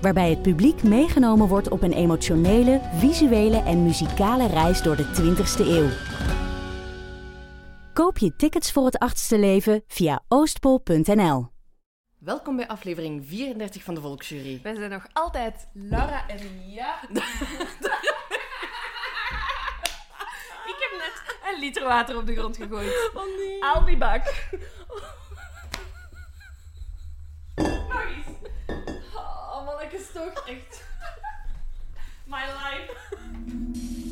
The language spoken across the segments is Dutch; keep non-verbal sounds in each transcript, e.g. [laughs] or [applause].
Waarbij het publiek meegenomen wordt op een emotionele, visuele en muzikale reis door de 20ste eeuw. Koop je tickets voor het achtste leven via oostpol.nl. Welkom bij aflevering 34 van de Volksjury. Wij zijn nog altijd Laura en ja. [laughs] Ik heb net een liter water op de grond gegooid. Oh nee. I'll be back. [laughs] Nog eens. Oh, mannetjes toch echt. [laughs] My life.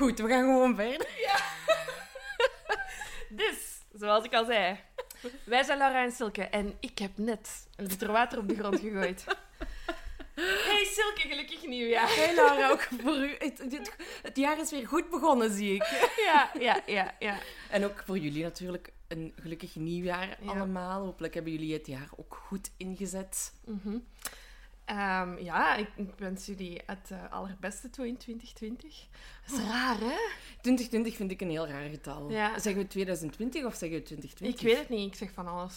Goed, we gaan gewoon verder. Dus, zoals ik al zei. Wij zijn Laura en Silke en ik heb net een liter water op de grond gegooid. Hey Silke, gelukkig nieuwjaar. Hey Laura, ook voor u. Het, het, het jaar is weer goed begonnen, zie ik. Ja, ja, ja, ja. En ook voor jullie natuurlijk een gelukkig nieuwjaar Ja. allemaal. Hopelijk hebben jullie het jaar ook goed ingezet. Mhm. Ehm, ja, ik, ik wens jullie het eh, allerbeste toe in 2020. Dat is raar, hè? 2020 vind ik een heel raar getal. Ja. Zeggen we 2020 of zeggen we 2020? Ik weet het niet, ik zeg van alles.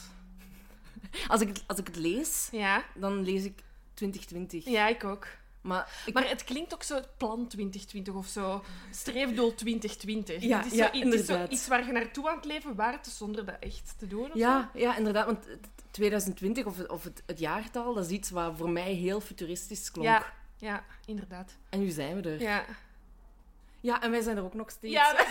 [laughs] Als ik, het- als ik het lees, Ja, dan lees ik 2020. ja ik ook. Maar, ik, Maar het klinkt ook zo plan 2020 of zo. Streefdoel 2020. Ja, het is, ja, zo, het is zo inderdaad. iets waar je naartoe aan het leven waart, zonder dat echt te doen. Of ja, ja, inderdaad. Want 2020 of, het- of het, het jaartal, dat is iets wat voor mij heel futuristisch klonk. Ja, ja, inderdaad. En nu zijn we er. Ja. Ja, en wij zijn er ook nog steeds. ja [laughs]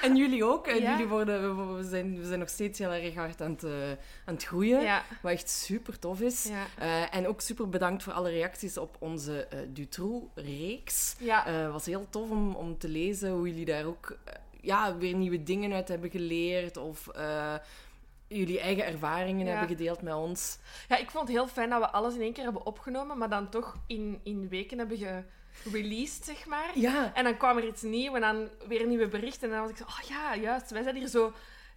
En jullie ook. En Ja. jullie worden, we, zijn, we zijn nog steeds heel erg hard aan het, eh, aan het groeien. ja, Wat echt super tof is. ja. Eh, en ook super bedankt voor alle reacties op onze eh Dutroux-reeks. ja. Het was heel tof om, om te lezen hoe jullie daar ook ja, weer nieuwe dingen uit hebben geleerd. Of jullie eigen ervaringen Ja. hebben gedeeld met ons. Ja, ik vond het heel fijn dat we alles in één keer hebben opgenomen, maar dan toch in, in weken hebben gereleased, zeg maar. Ja, En dan kwam er iets nieuws en dan weer nieuwe berichten. En dan was ik zo, oh ja, juist, wij zijn hier zo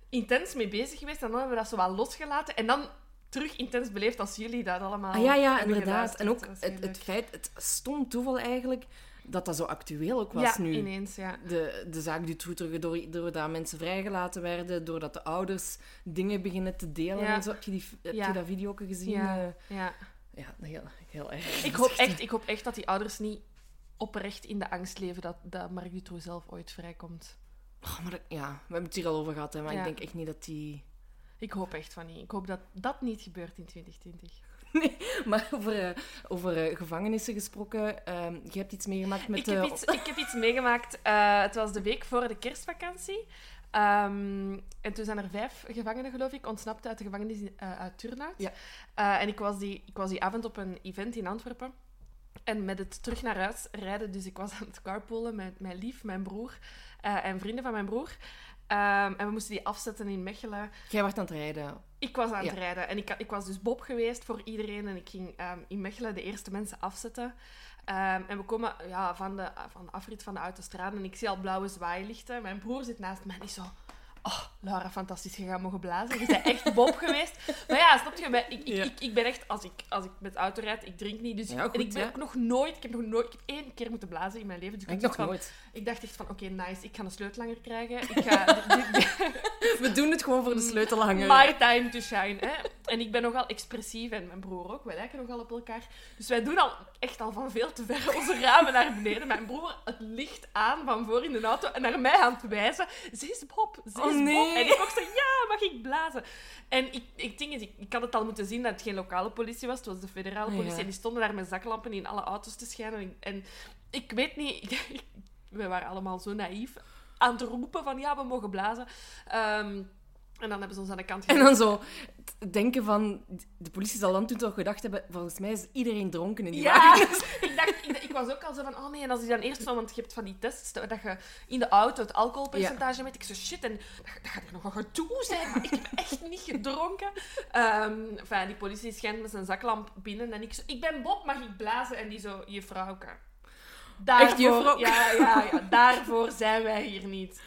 intens mee bezig geweest. En dan hebben we dat zo wat losgelaten. En dan terug intens beleefd als jullie dat allemaal ah, ja, ja inderdaad. En ook het, het feit, het stom toeval eigenlijk, dat dat zo actueel ook was ja, nu. ineens, ja. De, de zaak terug, door, doordat mensen vrijgelaten werden, doordat de ouders dingen beginnen te delen Ja. en zo. Heb je, die, heb Ja. je dat video ook gezien? Ja, Eh, ja. ja heel, heel erg. Ik, hoop echt, ik hoop echt dat die ouders niet oprecht in de angst leven dat, dat Marc Dutroux zelf ooit vrijkomt. Oh, maar dat- ja, we hebben het hier al over gehad, hè, maar ik denk echt niet dat die... Ik hoop echt van niet. Ik hoop dat dat niet gebeurt in 2020. [laughs] Maar over, eh, over eh, gevangenissen gesproken, ehm, je hebt iets meegemaakt met... ik, heb iets, ik heb iets meegemaakt. eh, het was de week voor de kerstvakantie. Ehm, en toen zijn er vijf gevangenen, geloof ik, ontsnapt uit de gevangenis in- uit Turnhout. Ja. En ik was, die, ik was die avond op een event in Antwerpen. En met het terug naar huis rijden, dus ik was aan het carpoolen met mijn lief, mijn broer en vrienden van mijn broer. Ehm, en we moesten die afzetten in Mechelen. Jij was aan het rijden. Ik was aan het rijden en ik, ik was dus Bob geweest voor iedereen en ik ging ehm, in Mechelen de eerste mensen afzetten. Ehm, en we komen ja, van, de, van de afrit van de autostrade en ik zie al blauwe zwaailichten. Mijn broer zit naast mij en is zo... Oh, Laura, fantastisch, je gaat mogen blazen. Je bent echt Bob [laughs] geweest. Maar ja, snap je? Ik, ik, Ja. ik, ik ben echt... Als ik, als ik met de auto rijd, ik drink niet. Dus Ja, en ik ben ja. ook nog nooit... Ik heb nog nooit... Ik heb één keer moeten blazen in mijn leven. Dus ik, Ik nog van- nooit. ik dacht echt van, oké, nice, ik ga een sleutelanger krijgen. Ik ga... [laughs] We doen het gewoon voor de sleutelhanger. My time to shine. Hè? En ik ben nogal expressief en mijn broer ook. Wij lijken nogal op elkaar. Dus wij doen al echt al van veel te ver onze ramen naar beneden. Mijn broer het licht aan van voor in de auto en naar mij aan het wijzen. Ze is Bob, ze is Nee. En ik ook zo, ja, mag ik blazen? En ik, ik, denk, het, ik, ik had het al moeten zien dat het geen lokale politie was. Het was de federale Ja. politie. En die stonden daar met zaklampen in alle auto's te schijnen. En, en ik weet niet... [laughs] we waren allemaal zo naïef aan het roepen van ja, we mogen blazen. Ehm, en dan hebben ze ons aan de kant En gezet. dan zo denken van... De politie zal dan toen toch gedacht hebben... Volgens mij is iedereen dronken in die Ja, wagen. [laughs] ik, dacht, ik, ik was ook al zo van, oh nee, en als die dan eerst van, want je hebt van die tests, dat je in de auto het alcoholpercentage met ik zo shit, en dat, dat gaat er nog een gedoe zijn, maar ik heb echt niet gedronken. Enfin, die politie schijnt met zijn zaklamp binnen en ik zo, ik ben Bob, mag ik blazen? En die zo, juffrouwke. Daarvoor, Echt? Ja, ja, ja, daarvoor zijn wij hier niet.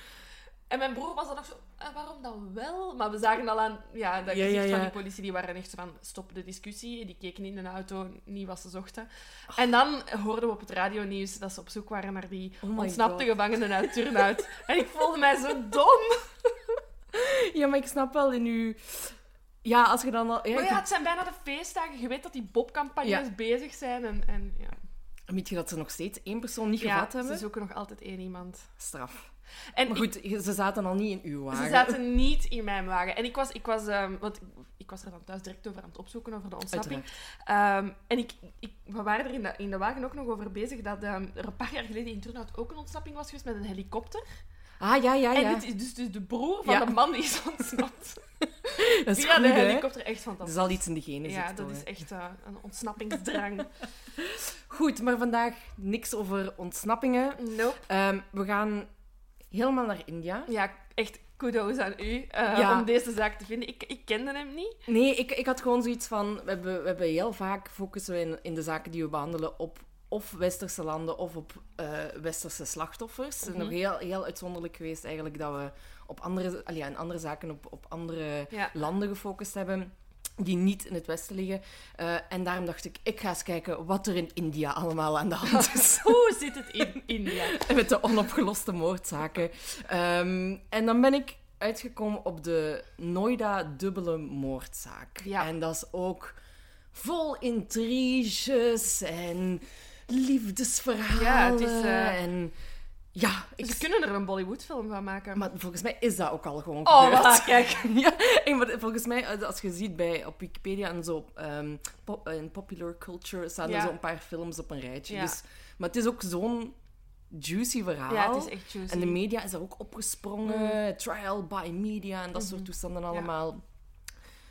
En mijn broer was dan zo, "Eh, waarom dan wel? Maar we zagen al aan, ja, dat Ja, gezicht ja, van die politie, die waren echt van, stop de discussie. Die keken in de auto, niet wat ze zochten. En dan hoorden we op het radionieuws dat ze op zoek waren naar die Oh ontsnapte God. gevangenen uit [laughs] Turnhout. en ik voelde mij zo dom. [laughs] Ja, maar ik snap wel in uw... Ja, als je dan al... Ja, Maar ja, het zijn bijna de feestdagen. Je weet dat die Bob-campagnes bezig zijn. En, en ja, Weet je dat ze nog steeds één persoon niet gevat ze hebben? zoeken nog altijd één iemand. Straf. En Maar goed, ze zaten al niet in uw wagen. Ze zaten niet in mijn wagen. En ik was, ik was, ehm, want ik was er dan thuis direct over aan het opzoeken, over de ontsnapping. Ehm, en ik, ik, we waren er in de, in de wagen ook nog over bezig dat ehm, er een paar jaar geleden in Turnhout ook een ontsnapping was geweest met een helikopter. Ah, ja, ja, ja. En dit is dus, dus de broer van Ja. de man die is ontsnapt. [laughs] dat is Via goed, de hè? helikopter. Echt Er fantastisch. zal iets in de genen ja, zitten. dat is echt eh, een ontsnappingsdrang. [laughs] Goed, maar vandaag niks over ontsnappingen. Nope. We gaan helemaal naar India. Ja, echt kudo's aan u eh, Ja. om deze zaak te vinden. Ik, ik kende hem niet. Nee, ik, ik had gewoon zoiets van... We hebben, we hebben heel vaak focussen we in, in de zaken die we behandelen op of westerse landen of op eh, westerse slachtoffers. Het is nog heel, heel uitzonderlijk geweest eigenlijk dat we op andere, ja, in andere zaken op, op andere Ja. landen gefocust hebben die niet in het westen liggen. Eh, en daarom dacht ik, ik ga eens kijken wat er in India allemaal aan de hand [laughs] is. Hoe zit het in India? [laughs] met de onopgeloste moordzaken. Ehm, en dan ben ik uitgekomen op de Noida-dubbele moordzaak. Ja. En dat is ook vol intriges en liefdesverhalen. Ja, het is, eh, En ja, ik... Ze kunnen er een Bollywood-film van maken. Maar volgens mij is dat ook al gewoon Oh, gebeurd. voilà, kijk. [laughs] Ja, en volgens mij, eh, als je ziet bij, op Wikipedia en zo, ehm, pop, in popular culture, staan Ja. er zo een paar films op een rijtje. Ja. Dus, maar het is ook zo'n juicy verhaal. Ja, het is echt juicy. En de media is er ook opgesprongen. Trial by media en dat soort toestanden allemaal.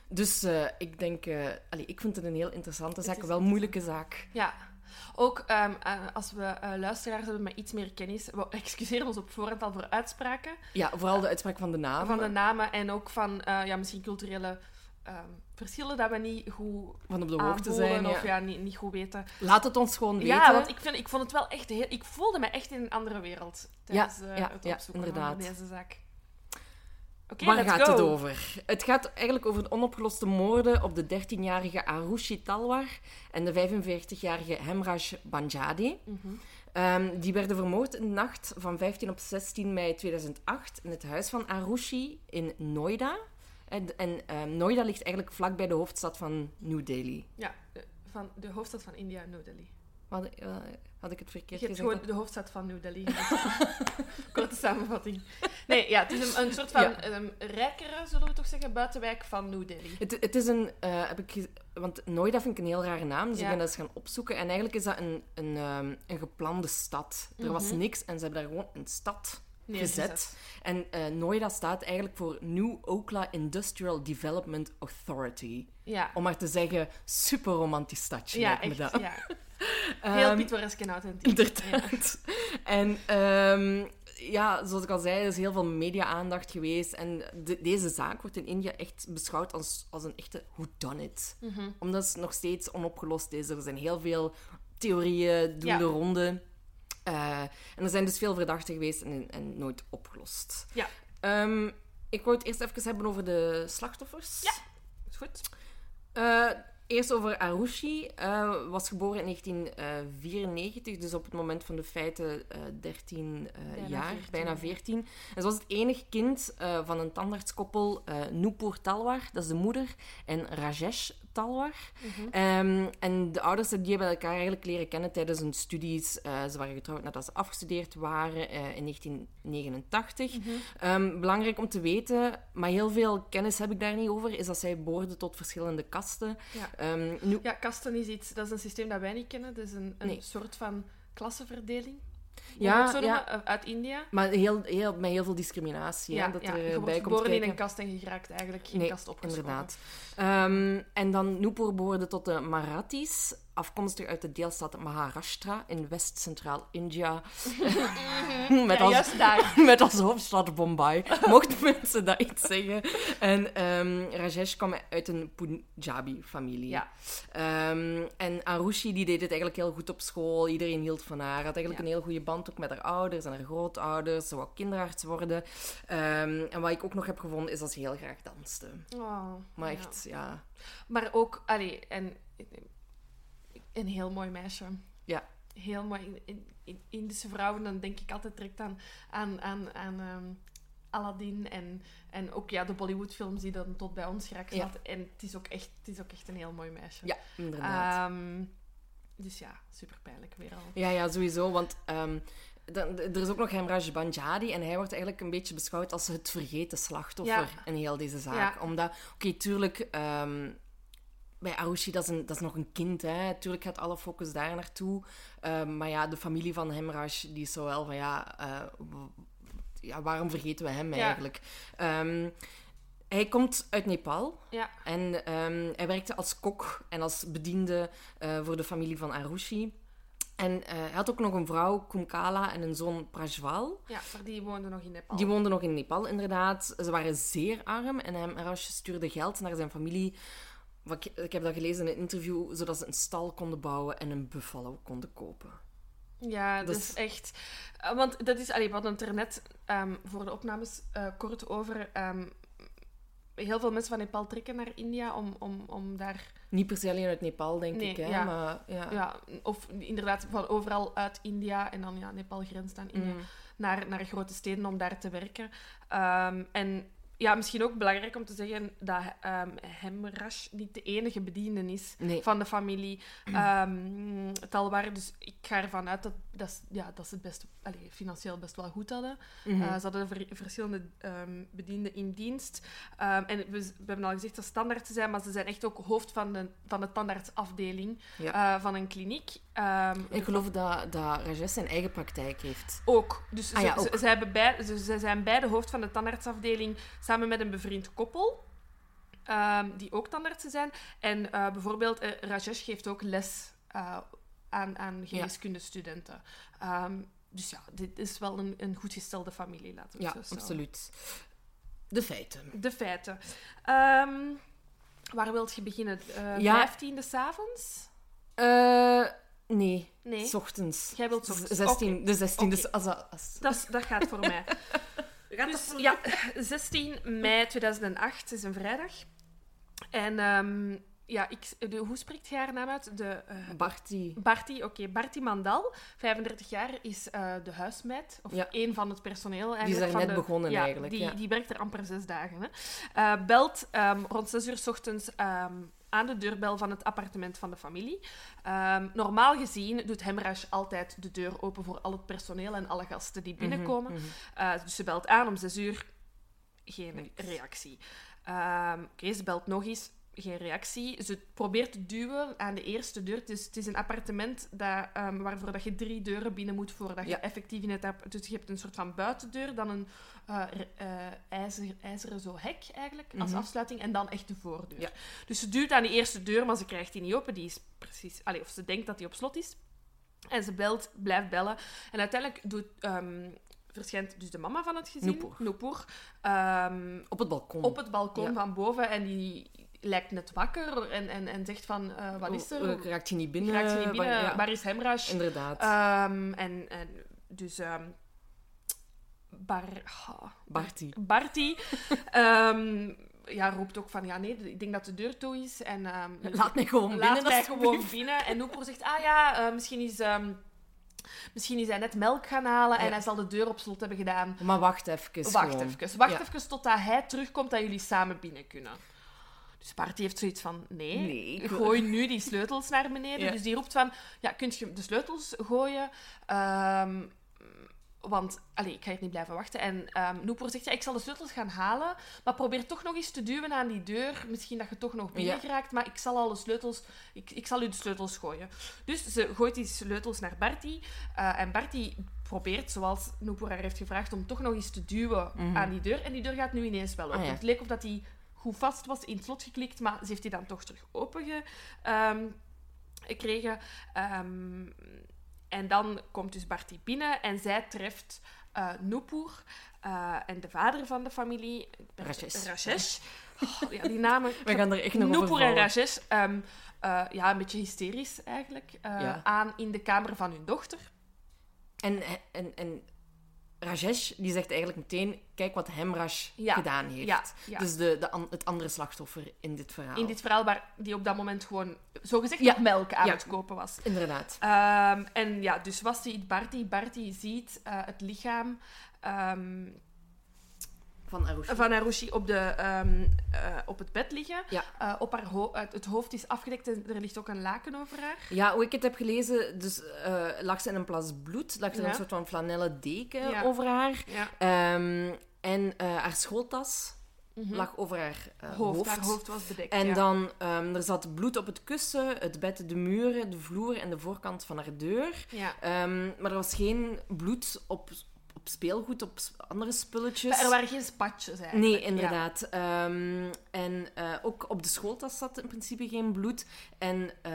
Dus eh, ik denk... eh, allee, ik vind het een heel interessante zaak. Wel een moeilijke zaak. Ja. Ook ehm, eh, als we eh, luisteraars hebben met iets meer kennis, we [laughs] excuseren ons op voorhand al voor uitspraken Ja, vooral de uitspraak van de naam. van de namen en ook van eh, ja, misschien culturele ehm, verschillen dat we niet goed Van op de hoogte zijn. of Ja. ja, niet, niet goed weten. Laat het ons gewoon weten. Ja, want ik, vind, ik vond het wel echt heel... Ik voelde me echt in een andere wereld tijdens Ja, ja, het opzoeken van deze zaak. Waar gaat go. het over? Het gaat eigenlijk over de onopgeloste moorden op de 13-jarige Arushi Talwar en de 45-jarige Hemraj Banjadi. Mhm. Ehm, die werden vermoord in de nacht van 15 op 16 mei 2008 in het huis van Arushi in Noida. En, en ehm, Noida ligt eigenlijk vlakbij de hoofdstad van New Delhi. Ja, de, van de hoofdstad van India, New Delhi. Had, eh, had ik het Je verkeerd hebt gezegd? gewoon de hoofdstad van New Delhi. [laughs] Korte samenvatting. Nee, ja, het is een, een soort van Ja. ehm, rijkere, zullen we toch zeggen, buitenwijk van New Delhi. Het, het is een... eh, heb ik want Noida vind ik een heel rare naam, dus Ja. ik ben dat eens gaan opzoeken. En eigenlijk is dat een, een, ehm, een geplande stad. Er was Mhm. niks en ze hebben daar gewoon een stad gezet. En eh Noida staat eigenlijk voor New Okla Industrial Development Authority. Ja, Om maar te zeggen, super romantisch stadje. ja lijkt me echt. dat. Ja. Heel Ehm, pittoresk en authentiek. Inderdaad. En ehm, ja, zoals ik al zei, er is heel veel media-aandacht geweest. En de- deze zaak wordt in India echt beschouwd als, als een echte whodunit. Mhm. Omdat het nog steeds onopgelost is. Er zijn heel veel theorieën, doen Ja. de ronde. Eh, en er zijn dus veel verdachten geweest en, en nooit opgelost. Ja. Ehm, ik wou het eerst even hebben over de slachtoffers. Ja. Is goed. Eh, eerst over Arushi. Uh, was geboren in 1994, dus op het moment van de feiten uh, 13 uh, jaar, 14. bijna 14. En ze was het enige kind van een tandartskoppel, Nupur Talwar, dat is de moeder, en Rajesh Talwar. Mm -hmm. um, en de ouders die hebben elkaar eigenlijk leren kennen tijdens hun studies. Uh, ze waren getrouwd nadat ze afgestudeerd waren uh, in 1989. Mm -hmm. um, belangrijk om te weten, maar heel veel kennis heb ik daar niet over, is dat zij behoorden tot verschillende kasten. Ja, um, nu... ja kasten is iets, dat is een systeem dat wij niet kennen. Dat is een, een nee. soort van klassenverdeling. Ja, uit India. Maar heel, heel, met heel veel discriminatie. Ja, hè, dat ja. er je wordt bij geboren kijken. in een kast en je geraakt eigenlijk geen nee, kast opgeschoven. inderdaad. Um, en dan Nupur behoorde tot de Marathis, afkomstig uit de deelstaat Maharashtra in [laughs] met, als, juist daar. [laughs] met als hoofdstad Bombay, [laughs] mochten mensen dat iets zeggen. En ehm, Rajesh kwam uit een Punjabi-familie. Ja. Ehm, en Arushi die deed het eigenlijk heel goed op school. Iedereen hield van haar. Had eigenlijk Ja. een heel goede band ook met haar ouders en haar grootouders. Ze wou kinderarts worden. Ehm, en wat ik ook nog heb gevonden, is dat ze heel graag danste. Oh, Maar echt, ja... Maar ook, allee, en, een heel mooi meisje. Ja. Heel mooi. In, in, in Indische vrouwen, dan denk ik altijd direct aan, aan, aan, aan ehm, Aladdin en, en ook ja, de Bollywoodfilms die dan tot bij ons geraakt Ja. En het is, ook echt, het is ook echt een heel mooi meisje. Ja, inderdaad. Ehm, dus ja, super pijnlijk weer al. Ja, ja, sowieso. Want ehm, dan, er is ook nog Hemraj Banjari. En hij wordt eigenlijk een beetje beschouwd als het vergeten slachtoffer Ja. in heel deze zaak. Ja. Omdat, oké, tuurlijk... bij Arushi, dat is, een, dat is nog een kind, hè. Tuurlijk gaat alle focus daar naartoe. Ehm, maar ja, de familie van Hemraj, die is zo wel van, ja... eh, ja, waarom vergeten we hem Ja. eigenlijk? Ehm, hij komt uit Nepal. Ja. En ehm, hij werkte als kok en als bediende eh, voor de familie van Arushi. En eh, hij had ook nog een vrouw, Kumkala, en een zoon, Prajwal. Ja, maar die woonde nog in Nepal. Die woonden nog in Nepal, inderdaad. Ze waren zeer arm en hem Arash stuurde geld naar zijn familie. Wat ik, ik heb dat gelezen in een interview, zodat ze een stal konden bouwen en een buffalo konden kopen. Ja, dat Dus- is echt... eh, Want dat is... Allee, we hadden het er net ehm, voor de opnames eh, kort over. ehm, heel veel mensen van Nepal trekken naar India om, om, om daar... Niet per se alleen uit Nepal, denk Nee, ik, hè, ja. maar ja. Ja, of inderdaad van overal uit India en dan ja, Nepal grenst aan India. Mm. naar, naar grote steden om daar te werken. Ehm, en ja, misschien ook belangrijk om te zeggen dat ehm Hemrash niet de enige bediende is Nee. van de familie ehm Talwar. Dus ik ga ervan uit dat, dat, ja, dat ze het best, allee, financieel best wel goed hadden. Eh, ze hadden ver- verschillende ehm, bedienden in dienst. Ehm, en we, we hebben al gezegd dat ze tandartsen zijn, maar ze zijn echt ook hoofd van de, van de tandartsafdeling Ja. eh, van een kliniek. Ehm, Ik geloof dat, dat Rajesh zijn eigen praktijk heeft. ook. Dus Ah ze, ja, ook. Ze, ze hebben bij, ze, ze zijn beide hoofd van de tandartsafdeling samen met een bevriend koppel. die ook tandartsen zijn. En eh, bijvoorbeeld, Rajesh geeft ook les aan, aan geneeskundestudenten. Ehm, dus ja, dit is wel een, een goed gestelde familie, laten we Ja, zo absoluut. De feiten. De feiten. Ehm, waar wilt je beginnen? Eh Ja. Vijftiende s'avonds? Eh nee. Nee. S ochtends. Jij wilt ochtends. 16, Oké. De 16 Oké. dus als, als... Dat, dat gaat voor mij. [laughs] Dus, ja, 16 mei 2008 is een vrijdag. En ehm, ja, ik, de, hoe spreekt je haar naam uit? De, eh, Barty. Barty, oké. Barty Mandal, 35 jaar, is eh, de huismeid. Of Ja. één van het personeel Die is eigenlijk. daar van net de- begonnen ja, eigenlijk. Die, ja. die werkt er amper zes dagen. Hè. Eh, belt ehm, rond 6 uur s ochtends ehm, aan de deurbel van het appartement van de familie. Ehm, normaal gezien doet Hemrash altijd de deur open voor al het personeel en alle gasten die binnenkomen. Mhm, mhm. Eh, dus ze belt aan om 6 uur. Geen Niks. reactie. Oké, ze belt nog eens. Geen reactie. Ze probeert te duwen aan de eerste deur. Het is, het is een appartement dat, ehm, waarvoor dat je drie deuren binnen moet voordat je Ja. effectief in het... Dus je hebt een soort van buitendeur, dan een eh, ijzer, ijzeren zo hek eigenlijk, als Mhm. afsluiting, en dan echt de voordeur. Ja. Dus ze duwt aan die eerste deur, maar ze krijgt die niet open. Die is precies... Allee, of ze denkt dat die op slot is. En ze belt, blijft bellen. En uiteindelijk doet, ehm, verschijnt dus de mama van het gezin. Nupur, ehm, Op het balkon. op het balkon Ja. van boven. En die lijkt net wakker en, en, en zegt van, eh, wat is er? Oh, Raakt je niet binnen? Raakt ze niet binnen? Waar- ja, Waar is Hemrash? Inderdaad. Ehm, en, en dus... ehm Bar... Barty. Barty [laughs] ehm, ja, roept ook van, ja nee, ik denk dat de deur toe is. En, Laat mij gewoon laat binnen. mij alsjeblieft. gewoon binnen. En Noepoer zegt, ah ja, eh, misschien is... Misschien is hij net melk gaan halen en Ja. hij zal de deur op slot hebben gedaan. Maar wacht even. Wacht gewoon. even. Wacht Ja. even totdat hij terugkomt dat jullie samen binnen kunnen. Dus Bart heeft zoiets van, nee, Nee, ik wil- gooi nu die sleutels naar beneden. Ja. Dus die roept van, ja, kunt je de sleutels gooien? Ehm, want, allee, ik ga hier niet blijven wachten. En Noepoor zegt, ja, ik zal de sleutels gaan halen, maar probeer toch nog eens te duwen aan die deur. Misschien dat je toch nog binnen Ja. maar ik zal al de sleutels, ik, ik zal u de sleutels gooien. Dus ze gooit die sleutels naar Bartie. eh, en Bartie probeert, zoals Noepoor haar heeft gevraagd, om toch nog eens te duwen Mhm. aan die deur. En die deur gaat nu ineens wel open. Ah, ja. Het leek of dat die goed vast was, in het slot geklikt, maar ze heeft die dan toch terug open ehm, gekregen. Ehm, en dan komt dus Bartie binnen en zij treft Noepoer eh, en de vader van de familie, Rajesh. Rajesh. Oh, ja, die namen. [laughs] We gaan er echt nog Noepoer en. Rajesh, ehm, eh, ja, een beetje hysterisch eigenlijk, Ja. aan in de kamer van hun dochter. En, en, en Rajesh die zegt eigenlijk meteen: kijk wat Hemrash Ja, gedaan heeft. ja, ja. Dus de, de, an- het andere slachtoffer in dit verhaal. In dit verhaal waar die op dat moment gewoon zogezegd melk aan het kopen was. Inderdaad. Ehm, en ja, dus was ziet Barty. Barty ziet eh, het lichaam ehm, Van Arushi. van Harushi op, de, ehm, eh, op het bed liggen. Ja. Eh, op haar ho- het hoofd is afgedekt en er ligt ook een laken over haar. Ja, hoe ik het heb gelezen, dus eh, lag ze in een plas bloed, lag er Ja. een soort van flanellen deken Ja. over haar. Ja. Ehm, en haar schooltas Mhm. lag over haar hoofd. hoofd. Haar hoofd was bedekt. En ja. dan, ehm, er zat bloed op het kussen, het bed, de muren, de vloer en de voorkant van haar deur. Ja. Maar er was geen bloed op, op speelgoed, op andere spulletjes. Maar er waren geen spatjes eigenlijk. Nee, inderdaad. Ehm, en eh, ook op de schooltas zat in principe geen bloed. En eh,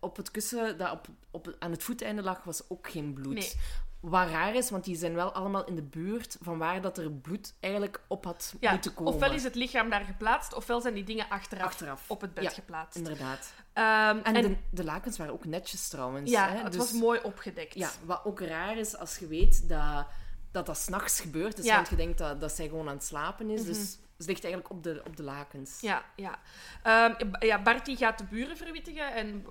op het kussen dat op, op, aan het voeteinde lag, was ook geen bloed. Nee. Wat raar is, want die zijn wel allemaal in de buurt van waar dat er bloed eigenlijk op had Ja, moeten komen. ofwel is het lichaam daar geplaatst, ofwel zijn die dingen achteraf, Achteraf. op het bed Ja, geplaatst. Inderdaad. Ehm, En, en de, de lakens waren ook netjes trouwens. ja, hè? het Dus- was mooi opgedekt. Ja, wat ook raar is als je weet dat dat, dat s'nachts gebeurt. Dus Ja. want je denkt dat, dat zij gewoon aan het slapen is. Dus ze ligt eigenlijk op de, op de lakens. Ja, ja. Ehm, ja Bartie gaat de buren verwittigen en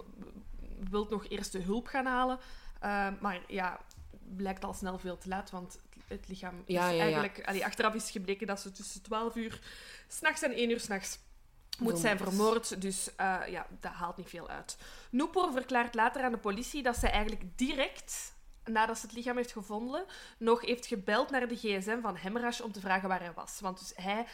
wil nog eerst de hulp gaan halen. Ehm, maar ja, blijkt al snel veel te laat, want het, lichaam is Ja, ja, ja. eigenlijk... allee, achteraf is gebleken dat ze tussen 12 uur s'nachts en 1 uur s'nachts moet zijn Vermoord. Dus eh, ja, dat haalt niet veel uit. Noepoor verklaart later aan de politie dat zij eigenlijk direct nadat ze het lichaam heeft gevonden, nog heeft gebeld naar de gsm van Hemrash om te vragen waar hij was. Want dus hij,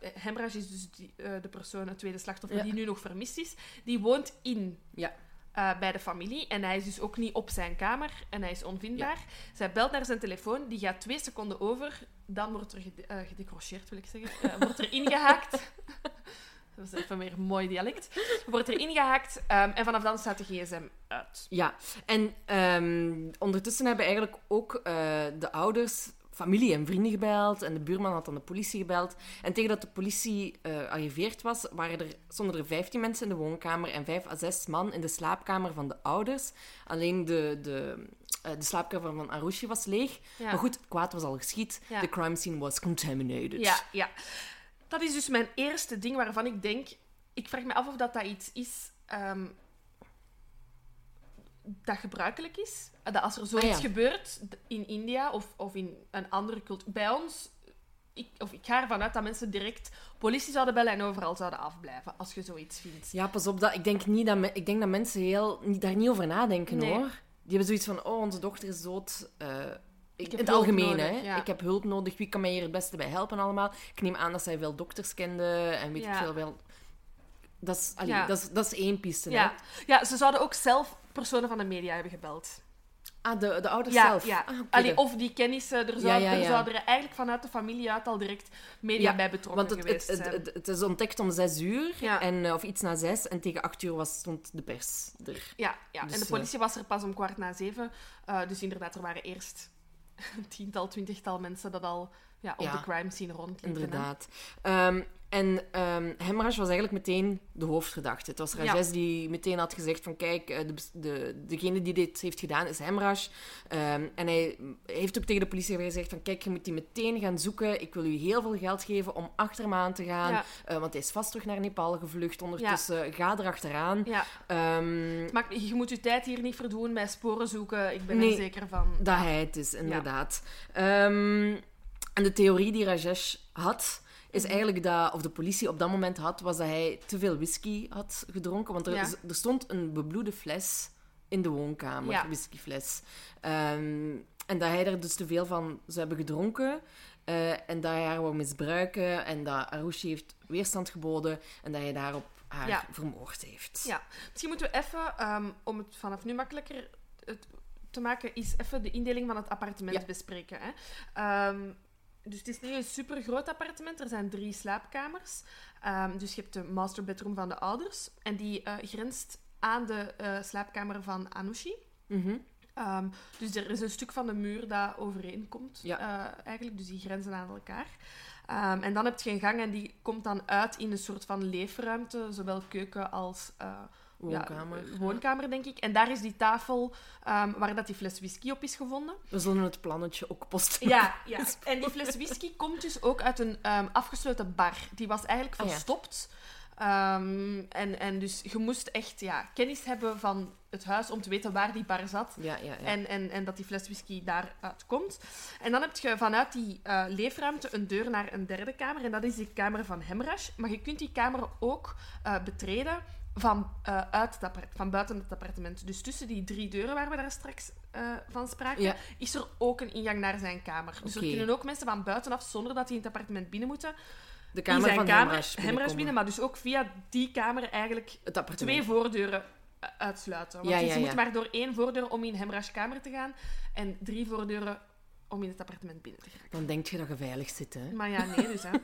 Hemrash is dus die, eh, de persoon, het tweede slachtoffer, Ja. die nu nog vermist is, die woont in Ja. eh, bij de familie. En hij is dus ook niet op zijn kamer en hij is onvindbaar. Zij belt naar zijn telefoon, die gaat twee seconden over. Dan wordt er gede gedecrocheerd, wil ik zeggen. Wordt er [laughs] ingehaakt. Dat is even meer mooi dialect. Wordt er ingehaakt ehm, en vanaf dan staat de gsm uit. Ja, en ehm, ondertussen hebben eigenlijk ook eh, de ouders familie en vrienden gebeld en de buurman had dan de politie gebeld. En tegen dat de politie eh arriveerd was, waren er, stonden er 15 mensen in de woonkamer en 5 à 6 man in de slaapkamer van de ouders. Alleen de, de, eh, de slaapkamer van Arushi was leeg. Ja. Maar goed, het kwaad was al geschied. Ja. De crime scene was contaminated. Ja, ja. Dat is dus mijn eerste ding waarvan ik denk... Ik vraag me af of dat, dat iets is ehm, dat gebruikelijk is. Dat als er zoiets Ah, ja. gebeurt in India of, of in een andere cultuur... Bij ons... Ik, of ik ga ervan uit dat mensen direct politie zouden bellen en overal zouden afblijven als je zoiets vindt. Ja, pas op. Dat, ik, denk niet dat me- ik denk dat mensen heel, daar niet over nadenken, Nee. hoor. Die hebben zoiets van, oh, onze dochter is dood. Eh, ik, in het algemeen, hè. ja. Ik heb hulp nodig. Wie kan mij hier het beste bij helpen allemaal? Ik neem aan dat zij veel dokters kende en weet Ja. ik veel wel. Dat is, allee, Ja. dat is, dat is één piste, Ja. hè. ja, ze zouden ook zelf personen van de media hebben gebeld. Ah, de, de ouders zelf. ja. Ah, Allee, of die kennissen, er, zou, Ja, ja, er zouden er eigenlijk vanuit de familie uit al direct media bij betrokken Want het, geweest het, zijn. het, het is ontdekt om zes uur, en, eh, of iets na zes, en tegen acht uur was, stond de pers er. Ja, ja. Dus, en de eh, politie was er pas om kwart na zeven. Eh, dus inderdaad, er waren eerst [laughs] tiental, twintigtal mensen dat al ja, op Ja. de crime scene rondliepen. Inderdaad. Ehm, En ehm Hemraj was eigenlijk meteen de hoofdverdachte. Het was Rajesh die meteen had gezegd van kijk, eh, de, de, degene die dit heeft gedaan is Hemraj. Ehm, en hij heeft ook tegen de politie gezegd van kijk, je moet die meteen gaan zoeken. Ik wil u heel veel geld geven om achter hem aan te gaan. Ja. Eh, want hij is vast terug naar Nepal gevlucht ondertussen. Ga erachteraan. Ja. Ehm Maar je moet je tijd hier niet verdoen met sporen zoeken. Ik ben Nee. er zeker van. dat hij het is, inderdaad. En de theorie die Rajesh had, is Mhm. eigenlijk dat, of de politie op dat moment had, was dat hij te veel whisky had gedronken. Want er, Ja. er stond een bebloede fles in de woonkamer, Ja. whiskyfles. Ehm, en dat hij er dus te veel van zou hebben gedronken. eh, en dat hij haar wou misbruiken. En dat Arushi heeft weerstand geboden. En dat hij daarop haar Ja. vermoord heeft. Ja. Misschien moeten we even, ehm, om het vanaf nu makkelijker te maken, is even de indeling van het appartement Ja. bespreken. Hè. Ehm, dus het is niet een super groot appartement. Er zijn drie slaapkamers. Ehm, dus je hebt de master bedroom van de ouders. En die eh, grenst aan de eh, slaapkamer van Anushi. Mhm. Ehm, dus er is een stuk van de muur dat overeenkomt, Ja. eh, eigenlijk. Dus die grenzen aan elkaar. Ehm, en dan heb je een gang en die komt dan uit in een soort van leefruimte, zowel keuken als Woonkamer. Ja, woonkamer, denk ik. En daar is die tafel ehm, waar dat die fles whisky op is gevonden. We zullen het plannetje ook posten. Ja, [laughs] ja. En die fles whisky komt dus ook uit een ehm, afgesloten bar. Die was eigenlijk Ah, ja. verstopt. Ehm, en, en dus je moest echt ja, kennis hebben van het huis om te weten waar die bar zat. Ja, ja, ja. En, en, en dat die fles whisky daaruit komt. En dan heb je vanuit die eh, leefruimte een deur naar een derde kamer. En dat is de kamer van Hemraj. Maar je kunt die kamer ook eh, betreden van, eh, uit van buiten het appartement. Dus tussen die drie deuren waar we daar straks eh, van spraken, Ja. is er ook een ingang naar zijn kamer. Dus er kunnen ook mensen van buitenaf, zonder dat die in het appartement binnen moeten, de in kamer zijn van kamer, binnenkomen. binnen. Maar dus ook via die kamer eigenlijk Het twee voordeuren eh, uitsluiten. Want Ja, je ja, moet maar door één voordeur om in Hemraj's kamer te gaan en drie voordeuren om in het appartement binnen te gaan. Dan denk je dat je veilig zit, hè? Maar ja, nee, dus hè. [laughs]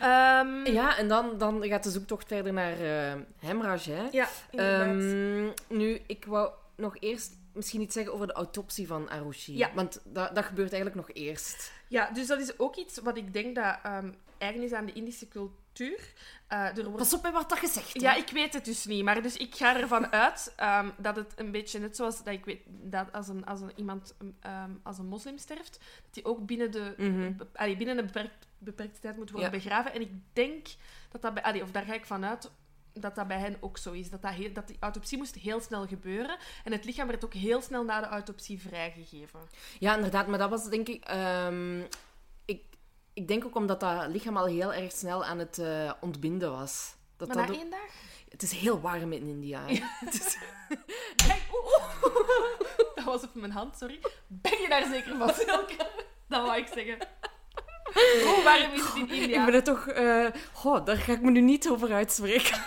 Ehm, Ja, en dan, dan gaat de zoektocht verder naar eh Hemraj, hè? ja, inderdaad. Ehm, nu, ik wou nog eerst misschien iets zeggen over de autopsie van Arushi. Ja. Want dat, dat gebeurt eigenlijk nog eerst. ja, dus dat is ook iets wat ik denk dat ehm, eigen is aan de Indische cultuur. Eh, er wordt Pas op met wat dat gezegd hè. Ja, ik weet het dus niet. Maar dus ik ga ervan uit ehm, dat het een beetje net zoals dat ik weet dat als, een, als een, iemand ehm, als een moslim sterft, dat die ook binnen, de, Mhm. allee, binnen een beperkt, beperkte tijd moet worden Ja. begraven. En ik denk dat dat bij, allee, of daar ga ik vanuit dat dat bij hen ook zo is. Dat, dat, heel, dat die autopsie moest heel snel gebeuren. En het lichaam werd ook heel snel na de autopsie vrijgegeven. Ja, inderdaad. Maar dat was denk ik... ehm, ik... Ik denk ook omdat dat lichaam al heel erg snel aan het eh, ontbinden was. Dat Maar dat na ook- één dag? Het is heel warm in India. [laughs] Het is- Kijk, oeh, oeh. Dat was op mijn hand, sorry. Ben je daar zeker van, Silke? Dat wou ik zeggen. Hoe warm is het in India? Ik ben er toch... Goh, daar ga ik me nu niet over uitspreken.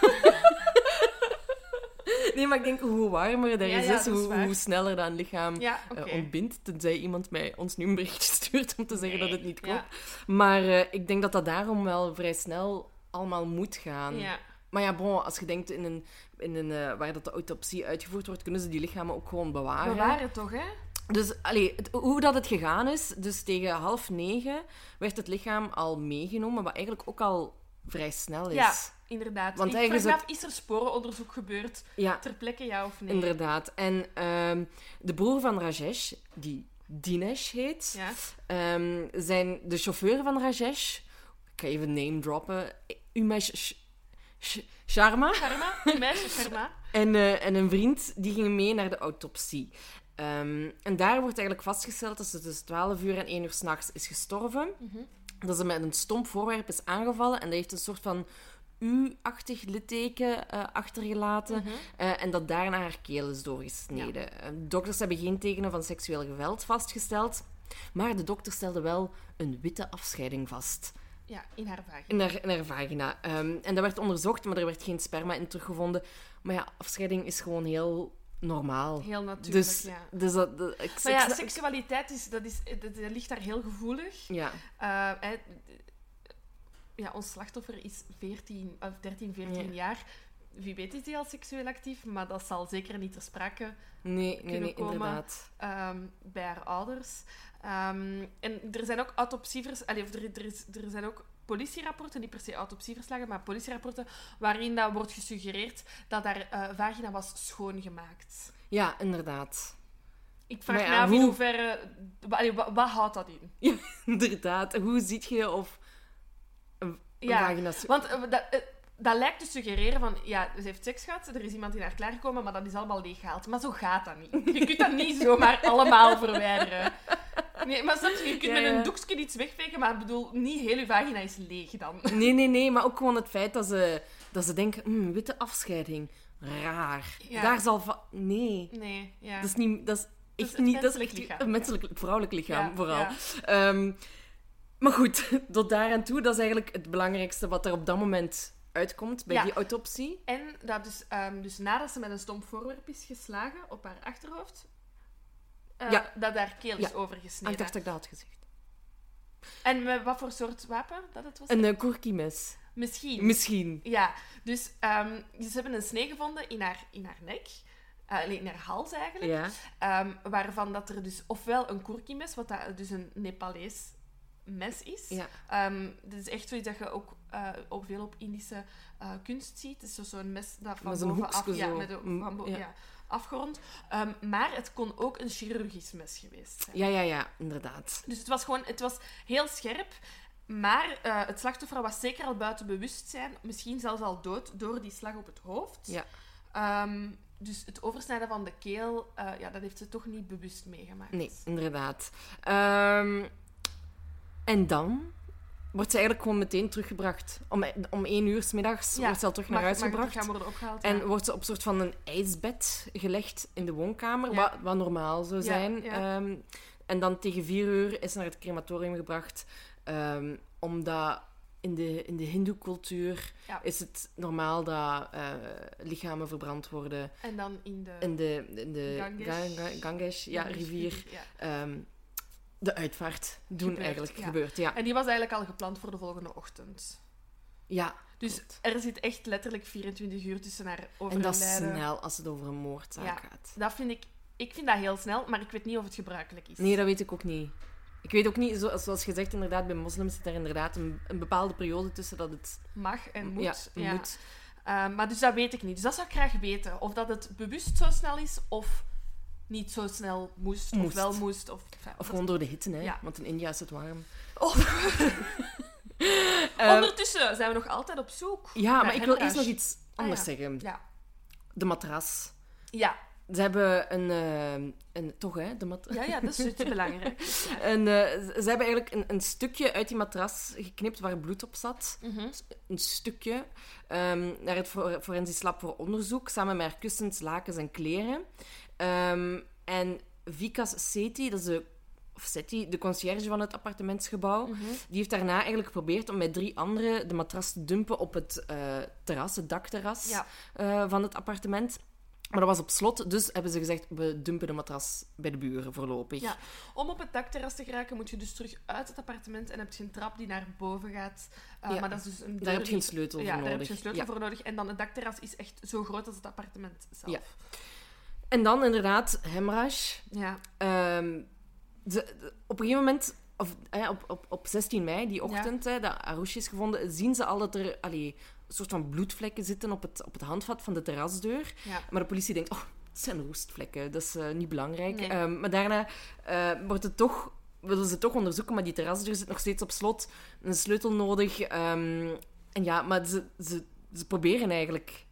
Nee, maar ik denk hoe warmer Ja, is, ja, hoe, sneller dat een lichaam Ja, eh, oké. ontbindt. Tenzij iemand mij ons nu een berichtje [laughs] stuurt om te zeggen dat het niet klopt. Maar eh, ik denk dat dat daarom wel vrij snel allemaal moet gaan. ja. Maar ja, bon, als je denkt in een, in een, eh, waar dat de autopsie uitgevoerd wordt, kunnen ze die lichamen ook gewoon bewaren. We waren toch, hè? Dus allee, het- hoe dat het gegaan is, dus tegen half negen werd het lichaam al meegenomen, wat eigenlijk ook al vrij snel is. Ja, inderdaad. Want ik vraag is me af, is er sporenonderzoek gebeurd Ja, ter plekke, ja of nee? inderdaad. En ehm, de broer van Rajesh, die Dinesh heet, Ja. ehm, zijn de chauffeur van Rajesh, ik ga even name droppen, Umesh Sh- Sh- Sharma. Karma, die meisje Karma. [laughs] En, eh, en een vriend die gingen mee naar de autopsie. Ehm, en daar wordt eigenlijk vastgesteld dat ze tussen 12 uur en 1 uur s'nachts is gestorven. Mhm. Dat ze met een stomp voorwerp is aangevallen en dat heeft een soort van U-achtig litteken eh, achtergelaten. Mhm. eh, en dat daarna haar keel is doorgesneden. Eh, dokters hebben geen tekenen van seksueel geweld vastgesteld. Maar de dokter stelde wel een witte afscheiding vast Ja, in haar vagina. in haar, in haar vagina. Ehm, en dat werd onderzocht, maar er werd geen sperma in teruggevonden. Maar ja, afscheiding is gewoon heel normaal. Heel natuurlijk, dus, ja. dus dat, dat- ik, Maar ja, seksualiteit is, dat is, dat, dat ligt daar heel gevoelig. ja, ja, ons slachtoffer is 14, of 13, 14 Ja. jaar. Wie weet is hij al seksueel actief, maar dat zal zeker niet ter sprake nee, nee, kunnen nee, komen. inderdaad. ehm, bij haar ouders. Ehm, en er zijn ook autopsievers... Allee, of er, er, is, er zijn ook politierapporten, niet per se autopsieverslagen, maar politierapporten, waarin dat wordt gesuggereerd dat haar eh, vagina was schoongemaakt. Ja, inderdaad. Ik vraag me af in hoe- hoeverre... allee, wat houdt dat in? [laughs] Inderdaad. Hoe ziet je of Ja, Want eh, dat, eh, dat lijkt te suggereren van, ja, ze heeft seks gehad, er is iemand in haar klaargekomen, maar dat is allemaal leeggehaald. Maar zo gaat dat niet. Je kunt dat niet zomaar [laughs] allemaal verwijderen. Nee, maar snap je, je kunt Ja, met een doekje iets wegvegen, maar ik bedoel, niet heel je vagina is leeg dan. Nee, nee, nee. Maar ook gewoon het feit dat ze, dat ze denken... "Hmm, witte afscheiding. Raar. Ja. Daar zal... va- Nee. Nee, ja. Dat is niet... Dat is niet... Dat is echt een menselijk... Vrouwelijk lichaam, vooral. ja. Maar goed, [laughs] tot daar aan toe. Dat is eigenlijk het belangrijkste wat er op dat moment uitkomt bij Ja. die autopsie. En dat dus, ehm, dus nadat ze met een stomp voorwerp is geslagen op haar achterhoofd, eh, Ja. dat haar keel is Ja. overgesneden. Ah, ik dacht dat ik dat had gezegd. En met wat voor soort wapen dat het was? Een uh, koerkiemes. Misschien. Misschien. Ja, dus ehm, ze hebben een snee gevonden in haar, in haar nek. Nee, in haar hals eigenlijk. Ja. Ehm, waarvan dat er dus ofwel een kurkimes, wat dat dus een Nepalees mes is. Ja. Ehm, dit is echt zoiets dat je ook, eh, ook veel op Indische eh, kunst ziet. Het is zo- zo'n mes dat van bovenaf... Ja, zo. met een, Mm, van ja. ja, afgerond. Ehm, maar het kon ook een chirurgisch mes geweest zijn. Ja, ja, ja. Inderdaad. Dus het was gewoon... Het was heel scherp. Maar eh, het slachtoffer was zeker al buiten bewustzijn. Misschien zelfs al dood door die slag op het hoofd. Ja. Ehm, dus het oversnijden van de keel, ja, dat heeft ze toch niet bewust meegemaakt. Nee, inderdaad. En dan wordt ze eigenlijk gewoon meteen teruggebracht. Om, om één uur s middags Ja, wordt ze al terug naar huis gebracht. terug gaan worden opgehaald. En ja. wordt ze op een soort van een ijsbed gelegd in de woonkamer, Ja. wat, wat normaal zou zijn. Ehm, en dan tegen vier uur is ze naar het crematorium gebracht, ehm, omdat in de, in de hindoe-cultuur Ja. is het normaal dat eh, lichamen verbrand worden En dan in de... in de, in de Ganges. Ga- Ga- Ganges, ja, rivier, Ja. ehm, de uitvaart doen Gebeurt, eigenlijk ja. gebeurt. Ja. En die was eigenlijk al gepland voor de volgende ochtend. ja, Dus er zit echt letterlijk 24 uur tussen haar en overlijden. dat is snel als het over een moordzaak Ja. gaat. Dat vind ik... Ik vind dat heel snel, maar ik weet niet of het gebruikelijk is. Nee, dat weet ik ook niet. Ik weet ook niet, zo- zoals gezegd, inderdaad, bij moslims zit er inderdaad een, een bepaalde periode tussen dat het Mag en moet. ja, ja. moet. Eh, maar dus dat weet ik niet. Dus dat zou ik graag weten. Of dat het bewust zo snel is, of niet zo snel moest, of wel moest. Of, enfin, Of gewoon door de hitte, hè? Ja. Want in India is het warm. Oh. [laughs] Eh, Ondertussen zijn we nog altijd op zoek. ja, maar ik wil eerst nog iets anders Ah, ja. zeggen. Ja. De matras. Ja. Ze hebben een... eh, een toch, hè? De matras. ja, ja, dat is iets belangrijk. [laughs] En, eh, ze hebben eigenlijk een, een stukje uit die matras geknipt waar bloed op zat. Mhm. Een stukje. ehm, naar het for- forensisch lab voor onderzoek. Samen met haar kussens, lakens en kleren. Ehm, en Vikas Seti, dat is de, of Seti, de conciërge van het appartementsgebouw, Mhm. die heeft daarna eigenlijk geprobeerd om met drie anderen de matras te dumpen op het eh, terras, het dakterras Ja. eh, van het appartement. Maar dat was op slot, dus hebben ze gezegd, we dumpen de matras bij de buren voorlopig. Ja. Om op het dakterras te geraken moet je dus terug uit het appartement en heb je een trap die naar boven gaat. Eh, Ja. Maar dat is dus een deur Daar heb je die- een sleutel ja, voor daar heb nodig. je een sleutel voor nodig. En dan het dakterras is echt zo groot als het appartement zelf. Ja. En dan inderdaad, hemorrhage. Ja. Ehm, de- op een gegeven moment, of, eh, op, op, op 16 mei, die ochtend, hè, dat is gevonden, zien ze al dat er allee, een soort van bloedvlekken zitten op het, op het handvat van de terrasdeur. Ja. Maar de politie denkt, oh, het zijn roestvlekken, dat is eh, niet belangrijk. Nee. Ehm, maar daarna eh, wordt het toch, willen ze het toch onderzoeken, maar die terrasdeur zit nog steeds op slot. Een sleutel nodig. ehm, en ja, maar ze, ze, ze proberen eigenlijk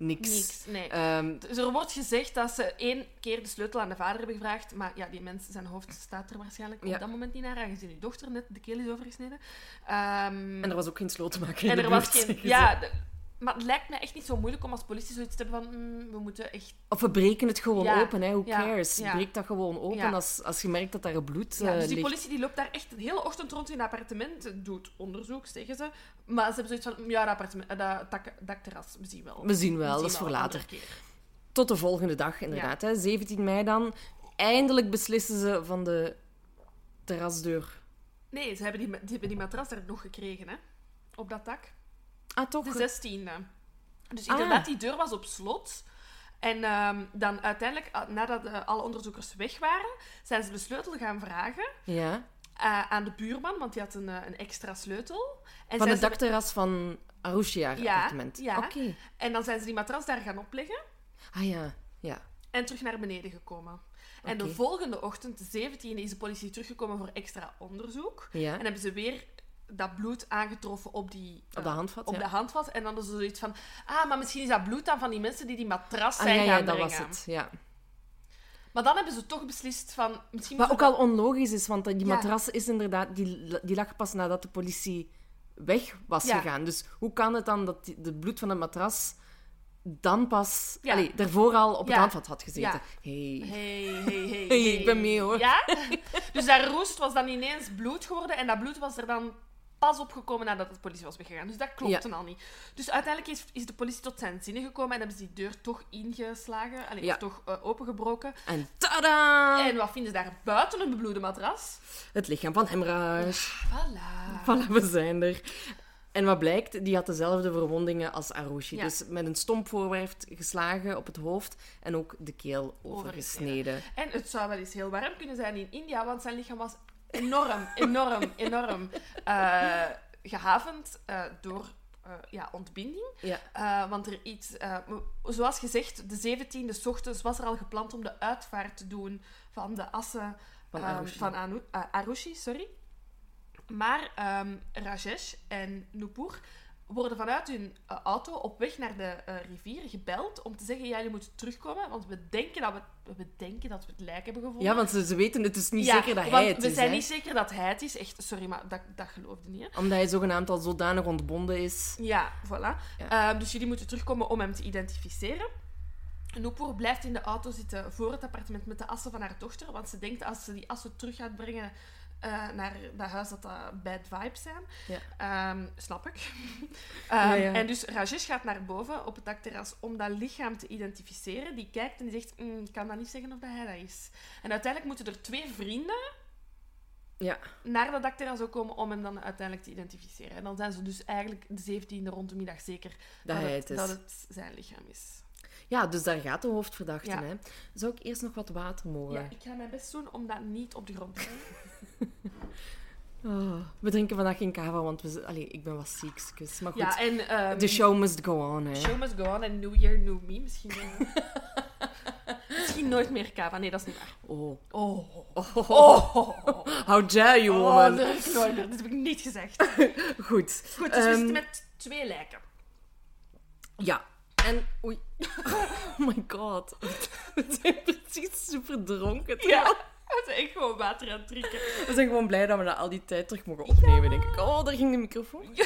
niks. Niks, nee. Ehm, Dus er wordt gezegd dat ze één keer de sleutel aan de vader hebben gevraagd, maar ja, die mens, zijn hoofd staat er waarschijnlijk Ja. op dat moment niet naar, aangezien uw dochter net de keel is overgesneden. Ehm, en er was ook geen slotenmaker in en de er was geen... Ja, de- maar het lijkt me echt niet zo moeilijk om als politie zoiets te hebben van, mm, we moeten echt... Of we breken het gewoon Ja, open, hè. Who cares? ja. Breek dat gewoon open als, als je merkt dat daar bloed Ja, eh, dus die ligt. politie die loopt daar echt de hele ochtend rond in het appartement, doet onderzoek, zeggen ze. Maar ze hebben zoiets van, ja, dat, appartement, eh, dat dak, dakterras, we zien wel. We zien wel, We dat is voor later. Tot de volgende dag, inderdaad. Hè. 17 mei dan. Eindelijk beslissen ze van de terrasdeur. Nee, ze hebben die, die, hebben die matras daar nog gekregen, hè. Op dat dak. Ah, toch? De zestiende. Dus Ah. inderdaad, die deur was op slot. En ehm, dan uiteindelijk, ah, nadat eh, alle onderzoekers weg waren, zijn ze de sleutel gaan vragen. Ja. eh, aan de buurman, want die had een, eh, een extra sleutel. En Van ze- dakterras van Arushi, haar Ja, appartement. ja. Oké. En dan zijn ze die matras daar gaan opleggen Ah ja, ja. en terug naar beneden gekomen. En de volgende ochtend, de 17e, is de politie teruggekomen voor extra onderzoek. Ja, En hebben ze weer dat bloed aangetroffen op die... op de eh, handvat, op ja. de handvat. En dan is er zoiets van... Ah, maar misschien is dat bloed dan van die mensen die die matras Ah zijn ja, ja, gaan dat brengen. was het, ja. Maar dan hebben ze toch beslist van... Misschien Wat ook al onlogisch is, want die Ja. matras is inderdaad... Die, die lag pas nadat de politie weg was Ja. gegaan. Dus hoe kan het dan dat die, de bloed van de matras dan pas... Ja. Allee, daarvoor al op het Ja. handvat had gezeten. Ja. Hey. Hey, hey, hey, [laughs] Hey, ik ben mee, hoor. Ja? [laughs] Dus dat roest was dan ineens bloed geworden en dat bloed was er dan pas opgekomen nadat de politie was weggegaan. Dus dat klopte al niet. Dus uiteindelijk is, is de politie tot zijn zinnen gekomen en hebben ze die deur toch ingeslagen. Allee, Ja. toch eh, opengebroken. En tada! En wat vinden ze daar buiten een bebloede matras? Het lichaam van Hemraj. Voilà. Voilà, we zijn er. En wat blijkt, die had dezelfde verwondingen als Arushi. Ja. Dus met een stompvoorwerp geslagen op het hoofd en ook de keel overgesneden. En het zou wel eens heel warm kunnen zijn in India, want zijn lichaam was enorm, enorm, enorm eh, gehavend eh, door eh, ja, ontbinding. Ja. Want er iets, zoals gezegd, de 17e 's ochtends was er al gepland om de uitvaart te doen van de assen Van ehm, Arushi. van Anu- Arushi. Sorry. Maar ehm, Rajesh en Nupur worden vanuit hun eh, auto op weg naar de eh, rivier gebeld om te zeggen: ja, jullie moeten terugkomen, want we denken dat we, we denken dat we het lijk hebben gevonden. Ja, want ze, ze weten het is niet Ja, zeker dat hij het we is. zijn hè. niet zeker dat hij het is. Echt, sorry, maar dat, dat geloofde niet. Hè? Omdat hij zogenaamd al zodanig ontbonden is. Ja, voilà. Ja. Ehm, dus jullie moeten terugkomen om hem te identificeren. Nupur blijft in de auto zitten voor het appartement met de assen van haar dochter. Want ze denkt als ze die assen terug gaat brengen eh, naar dat huis, dat dat bad vibes zijn. Ja. Ehm, snap ik. [laughs] Ehm, Ja, ja. En dus Rajesh gaat naar boven op het dakterras om dat lichaam te identificeren. Die kijkt en die zegt, "Mm, ik kan dat niet zeggen of dat hij dat is. En uiteindelijk moeten er twee vrienden Ja. naar dat dakterras ook komen om hem dan uiteindelijk te identificeren. En dan zijn ze dus eigenlijk de 17e rond de middag zeker het dat het zijn lichaam is. Ja, dus daar gaat de hoofdverdachte. Ja. Hè. Zou ik eerst nog wat water mogen? Ja, ik ga mijn best doen om dat niet op de grond te. [laughs] Oh, we drinken vandaag geen kava, want we, allee, ik ben wat ziekjes. Maar goed, Ja, en... ehm, the show must go on. Hè. show must go on en New Year, New Me. Misschien, [laughs] misschien nooit meer kava. Nee, dat is niet waar. Oh. Oh. Oh. Oh. How dare you, Oh, woman. dat heb ik nooit meer. Dat heb ik niet gezegd. [laughs] Goed. Goed, dus we Ehm, zitten met twee lijken. Ja. En... Oei. [laughs] Oh my god. [laughs] We zijn precies super dronken. Ja. [laughs] We zijn echt gewoon water aan het drinken. We zijn gewoon blij dat we na al die tijd terug mogen opnemen, denk ik. Oh, daar ging de microfoon.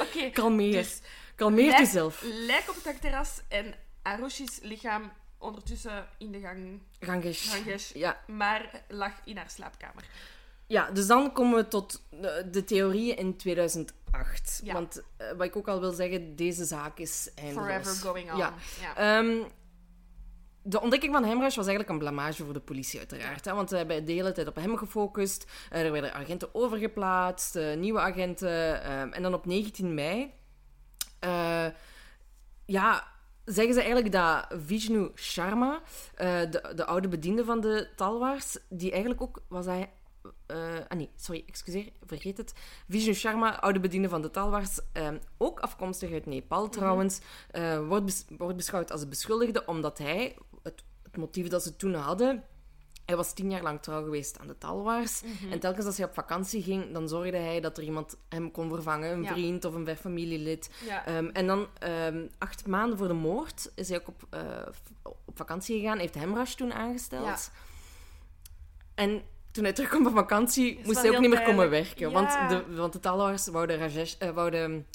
Oké. Kalmeer. Dus Kalmeer lijk- jezelf. Lijk op het dakterras en Arushi's lichaam ondertussen in de gang. Gangesh, Ja. maar lag in haar slaapkamer. Ja, dus dan komen we tot de, de theorieën in 2008. Ja. Want eh, wat ik ook al wil zeggen, deze zaak is eindeloos. Forever going on. Ja. Ja. Ehm, de ontdekking van Hemrush was eigenlijk een blamage voor de politie, uiteraard. Hè? Want ze hebben de hele tijd op hem gefocust. Er werden agenten overgeplaatst, eh, nieuwe agenten. ehm, en dan op 19 mei... eh, ja, zeggen ze eigenlijk dat Vishnu Sharma, de, de oude bediende van de Talwars, die eigenlijk ook was hij. Eh, ah nee, sorry, excuseer, vergeet het. Vishnu Sharma, oude bediende van de Talwars, eh, ook afkomstig uit Nepal trouwens, eh, wordt, bes- wordt beschouwd als beschuldigde omdat hij, het, het motief dat ze toen hadden, hij was tien jaar lang trouw geweest aan de Talwars. En telkens als hij op vakantie ging, dan zorgde hij dat er iemand hem kon vervangen. Een Ja. vriend of een ver familielid. Ja. Ehm, en dan, ehm, acht maanden voor de moord, is hij ook op, eh, op vakantie gegaan. Heeft Hemrash toen aangesteld. Ja. En toen hij terugkwam van vakantie, moest hij ook niet meer komen werken. Ja. Want, de, want de wouden, Rajesh, eh, wouden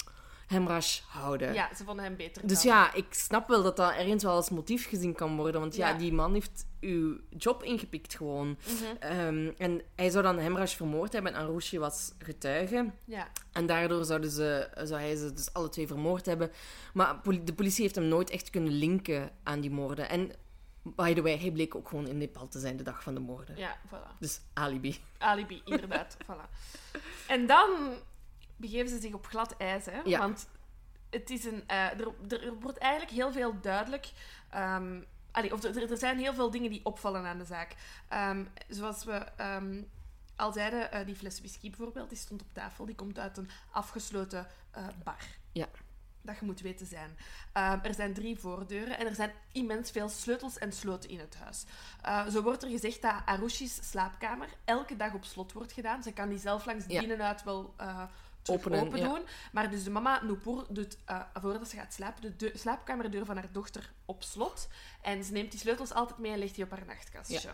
Hemrash houden. ja, ze vonden hem beter. Dus dan. ja, ik snap wel dat dat ergens wel als motief gezien kan worden. Want ja, Ja. die man heeft uw job ingepikt gewoon. Mhm. Ehm, en hij zou dan Hemrash vermoord hebben en Arushi was getuige. Ja. En daardoor zouden ze, zou hij ze dus alle twee vermoord hebben. Maar de politie heeft hem nooit echt kunnen linken aan die moorden. En by the way, hij bleek ook gewoon in Nepal te zijn de dag van de moorden. ja, voilà. Dus alibi. Alibi, inderdaad. [laughs] voilà. En dan begeven ze zich op glad ijs, hè? Ja. Want het is een, eh, er, er wordt eigenlijk heel veel duidelijk. Ehm, allee, of er, er zijn heel veel dingen die opvallen aan de zaak. Ehm, zoals we ehm, al zeiden, eh, die fles whisky bijvoorbeeld, die stond op tafel. Die komt uit een afgesloten eh, bar. Ja. Dat je moet weten zijn. Ehm, er zijn drie voordeuren en er zijn immens veel sleutels en sloten in het huis. Eh, zo wordt er gezegd dat Arushi's slaapkamer elke dag op slot wordt gedaan. Ze kan die zelf langs Ja. binnenuit wel terug Openen, open ja. doen. Maar dus de mama Nupur doet, eh, voordat ze gaat slapen, de deu- slaapkamerdeur van haar dochter op slot. En ze neemt die sleutels altijd mee en legt die op haar nachtkastje.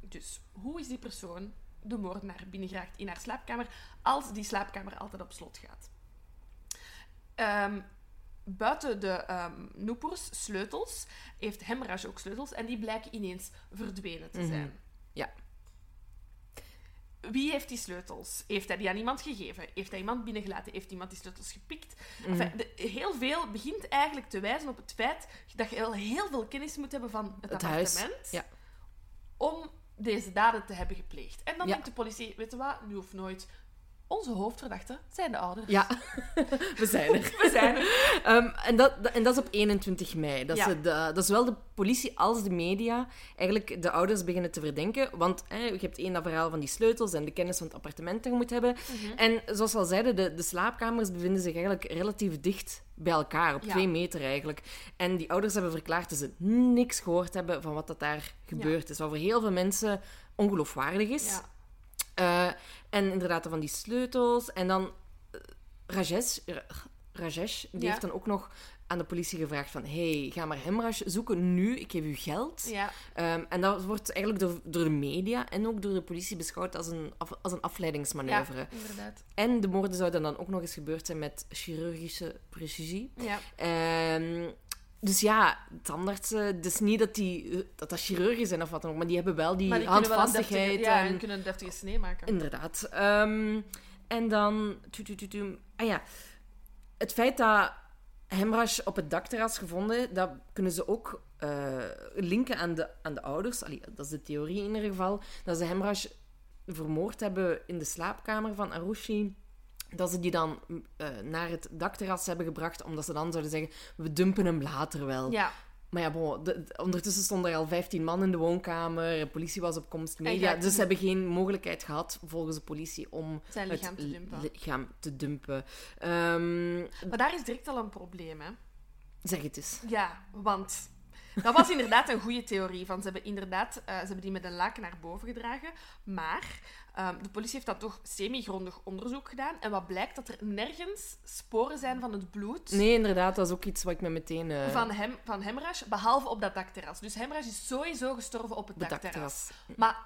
Dus hoe is die persoon, de moordenaar, binnengeraakt in haar slaapkamer als die slaapkamer altijd op slot gaat? Ehm, buiten de ehm Nupurs sleutels heeft Hemraj ook sleutels en die blijken ineens verdwenen te Mhm. zijn. Ja. Wie heeft die sleutels? Heeft hij die aan iemand gegeven? Heeft hij iemand binnengelaten? Heeft iemand die sleutels gepikt? Mhm. Enfin, de- heel veel begint eigenlijk te wijzen op het feit dat je wel heel veel kennis moet hebben van het, Het huis, appartement ja. om deze daden te hebben gepleegd. En dan Ja. denkt de politie, weet je wat, nu of nooit, onze hoofdverdachten zijn de ouders. Ja, [laughs] we zijn er. [laughs] We zijn er. Ehm, en, dat, en dat is op 21 mei. Dat, Ja. ze de, dat zowel de politie als de media eigenlijk de ouders beginnen te verdenken. Want je hebt één dat verhaal van die sleutels en de kennis van het appartement dat je moet hebben. Mhm. En zoals we al zeiden, de, de slaapkamers bevinden zich eigenlijk relatief dicht bij elkaar, op Ja. twee meter eigenlijk. En die ouders hebben verklaard dat ze niks gehoord hebben van wat dat daar gebeurd is. Wat voor heel veel mensen ongeloofwaardig is. Ja. Eh, en inderdaad, van die sleutels. En dan eh, Rajesh, Ra- Rajesh die Ja. heeft dan ook nog aan de politie gevraagd van hey, ga maar Hemraj zoeken nu, ik geef u geld. Ja. Ehm, en dat wordt eigenlijk door, door de media en ook door de politie beschouwd als een, af- als een afleidingsmanoeuvre. ja, inderdaad. En de moorden zouden dan ook nog eens gebeurd zijn met chirurgische precisie. Ja. Ehm, dus ja, tandartsen, het is niet dat, die, dat dat chirurgen zijn of wat dan ook, maar die hebben wel die, Maar die kunnen wel een handvastigheid. deftige, ja, en- en kunnen een deftige snee maken. Inderdaad. Ehm, en dan... tu, tu, tu, tu. Ah ja. Het feit dat Hemraj op het dakterras gevonden, dat kunnen ze ook eh, linken aan de, aan de ouders. Allee, dat is de theorie in ieder geval. Dat ze Hemraj vermoord hebben in de slaapkamer van Arushi. Dat ze die dan eh, naar het dakterras hebben gebracht, omdat ze dan zouden zeggen, we dumpen hem later wel. Ja. Maar ja, bon, de- de- ondertussen stonden er al 15 man in de woonkamer. De politie was op komst, media. Dus ze hebben geen mogelijkheid gehad, volgens de politie, om Zijn lichaam te het dumpen. lichaam te dumpen. Ehm, Maar daar is direct al een probleem, hè. zeg het eens. Ja, want dat was inderdaad een goede theorie. Van, ze hebben inderdaad eh, ze hebben die met een laken naar boven gedragen. Maar ehm, de politie heeft dat toch semi-grondig onderzoek gedaan. En wat blijkt? Dat er nergens sporen zijn van het bloed Nee, inderdaad, dat is ook iets wat ik me meteen... eh, van, hem, van Hemraj, behalve op dat dakterras. Dus Hemraj is sowieso gestorven op het dakterras. dakterras. Maar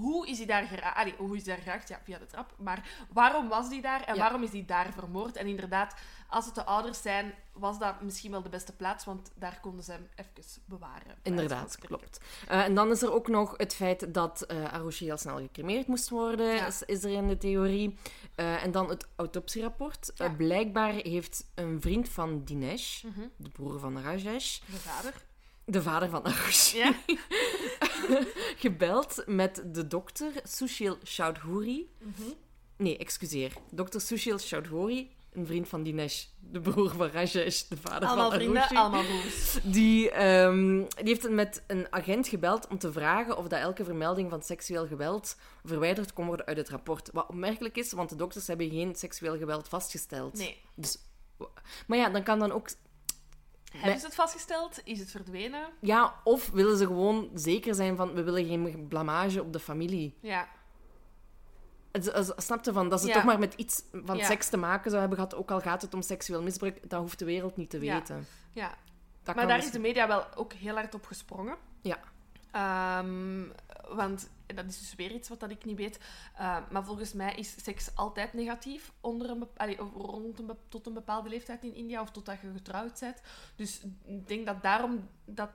hoe is hij daar geraakt? Hoe is hij daar geraakt? Ja, via de trap. Maar waarom was hij daar en Ja. waarom is hij daar vermoord? En inderdaad, als het de ouders zijn, was dat misschien wel de beste plaats, want daar konden ze hem even bewaren. Inderdaad, klopt. Eh, en dan is er ook nog het feit dat eh Arushi heel snel gecremeerd moest worden, Ja. is, is er in de theorie. Eh, en dan het autopsierapport. Ja. Blijkbaar heeft een vriend van Dinesh, Mhm. de broer van Rajesh, De vader. De vader van Arushi, Ja? [laughs] gebeld met de dokter Sushil Chaudhuri. Mhm. Nee, excuseer. Dokter Sushil Chaudhuri, een vriend van Dinesh, de broer van Rajesh, de vader Allemaal van vrienden, Arushi. allemaal broers. Die, ehm, die heeft met een agent gebeld om te vragen of dat elke vermelding van seksueel geweld verwijderd kon worden uit het rapport. Wat opmerkelijk is, want de dokters hebben geen seksueel geweld vastgesteld. Nee. Dus, maar ja, dan kan dan ook... Hebben ze het vastgesteld? Is het verdwenen? Ja, of willen ze gewoon zeker zijn van, we willen geen blamage op de familie. Ja. Het- het- Snap je van, dat ze Ja. toch maar met iets van Ja. seks te maken zou hebben gehad, ook al gaat het om seksueel misbruik, dat hoeft de wereld niet te weten. ja. Dat Maar daar dus- is de media wel ook heel hard op gesprongen. Ja. Ehm, want dat is dus weer iets wat dat ik niet weet. Uh, maar volgens mij is seks altijd negatief onder een allee, rond een tot een bepaalde leeftijd in India of totdat je getrouwd bent. Dus ik denk dat daarom dat